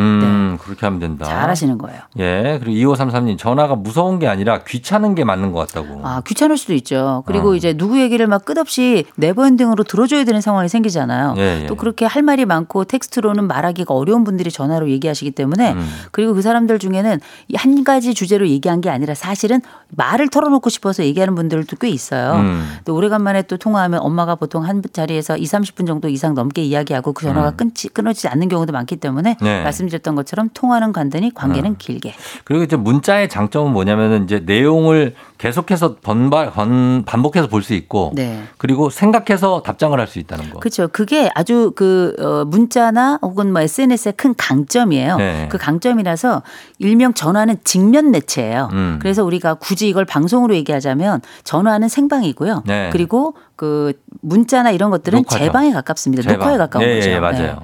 그렇게 하면 된다. 네. 잘하시는 거예요. 예, 그리고 2533님 전화가 무서운 게 아니라 귀찮은 게 맞는 것 같다고. 아, 귀찮을 수도 있죠. 그리고 어. 이제 누구 얘기를 막 끝없이 네버엔딩으로 들어줘야 되는 상황이 생기잖아요. 예, 예. 또 그렇게 할 말이 많고 텍스트로는 말하기가 어려운 분들이 전화로 얘기하시기 때문에 음. 그리고 그 사람들 중에는 이한 가지 주제로 얘기한 게 아니라 사실은 말을 털어놓고 싶어서 얘기하는 분들도 꽤 있어요. 음. 또 오래간만에 또 통화하면 엄마가 보통 한 자리에서 2, 30분 정도 이상 넘게 이야기하고 그 전화가 음. 끊지, 끊어지지 않는 경우도 많기 때문에 네. 말씀드렸던 것처럼 통화는 간단히 관계는 음. 길게. 그리고 이제 문자의 장점은 뭐냐면은 이제 내용을 계속해서 번발 번 반복해서 볼 수 있고 네. 그리고 생각해서 답장을 할 수 있다는 거. 그렇죠. 그게 아주 그 어, 문자나 혹은 뭐 SNS의 큰 강점이에요. 네. 그 강점이라서 일명 전화는 직면 매체예요. 음. 그래서 우리가 굳이 이걸 방송으로 얘기하자면 전화는 생방이고요. 네. 그리고 그 문자나 이런 것들은 녹화죠. 재방에 가깝습니다. 제방. 녹화에 가까운 예, 거죠. 예, 맞아요.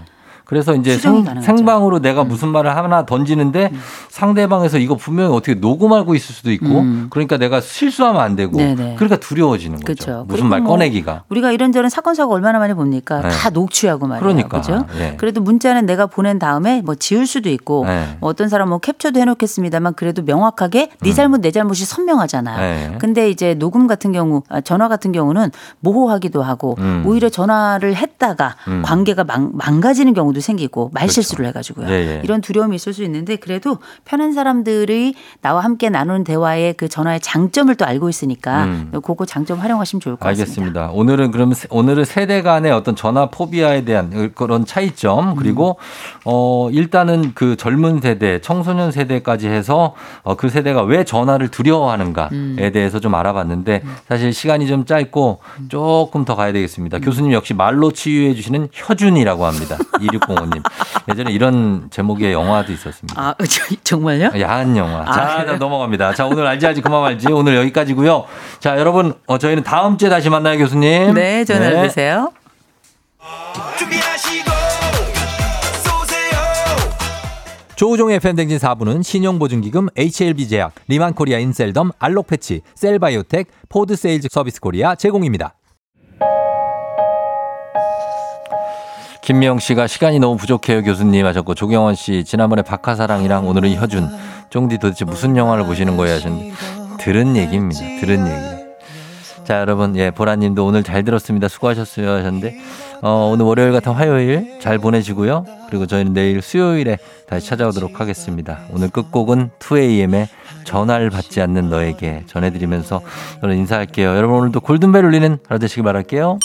네. 그래서 이제 생. 음. 생방으로 내가 무슨 말을 하나 던지는데 상대방에서 이거 분명히 어떻게 녹음 하고 있을 수도 있고 음. 그러니까 내가 실수하면 안 되고 네네. 그러니까 두려워지는 거죠. 그렇죠. 무슨 말 뭐 꺼내기가. 우리가 이런저런 사건 사고 얼마나 많이 봅니까? 네. 다 녹취하고 말이에요. 그러니까. 그죠? 예. 그래도 문자는 내가 보낸 다음에 뭐 지울 수도 있고 네. 뭐 어떤 사람 뭐 캡처도 해놓겠습니다만 그래도 명확하게 네 잘못 내 잘못이 선명하잖아요. 음. 네. 근데 이제 녹음 같은 경우, 아, 전화 같은 경우는 모호하기도 하고 음. 오히려 전화를 했다가 음. 관계가 망, 망가지는 경우도 생기고 말 실수를 해가지고요. 예, 예. 이런 두려움이 있을 수 있는데 그래도 편한 사람들이 나와 함께 나누는 대화의 그 전화의 장점을 또 알고 있으니까 음. 그거 장점 활용하시면 좋을 것 같습니다. 알겠습니다. 오늘은 그러면 세- 오늘은 세대 간의 어떤 전화 포비아에 대한 그런 차이점 그리고 어 일단은 그 젊은 세대, 청소년 세대까지 해서 어, 그 세대가 왜 전화를 두려워하는가에 음. 대해서 좀 알아봤는데 사실 시간이 좀 짧고 조금 더 가야 되겠습니다. 음. 교수님 역시 말로 치유해 주시는 혀준이라고 합니다. 2605님. 예전에 이런 제목의 영화도 있었습니다. 아 저- 정말요? 야한 영화. 아, 자, 그래요? 일단 넘어갑니다. 자, 오늘 알지 알지 그 맘 알지. 오늘 여기까지고요. 자, 여러분, 어, 저희는 다음 주에 다시 만나요, 교수님. 네, 전화 네. 주세요. 조우종의 FM 대행진 4부는 신용보증기금 HLB제약, 리만코리아 인셀덤, 알록패치, 셀바이오텍, 포드세일즈 서비스 코리아 제공입니다. 김미영 씨가 시간이 너무 부족해요 교수님 하셨고 조경원 씨 지난번에 박하사랑이랑 오늘은 혀준 쫑디 도대체 무슨 영화를 보시는 거예요 하셨는데 들은 얘기입니다. 들은 얘기. 자 여러분 예 보라님도 오늘 잘 들었습니다. 수고하셨어요 하셨는데 어, 오늘 월요일 같은 화요일 잘 보내시고요. 그리고 저희는 내일 수요일에 다시 찾아오도록 하겠습니다. 오늘 끝곡은 2AM의 전화를 받지 않는 너에게 전해드리면서 저는 인사할게요. 여러분 오늘도 골든벨 울리는 하루 되시길 바랄게요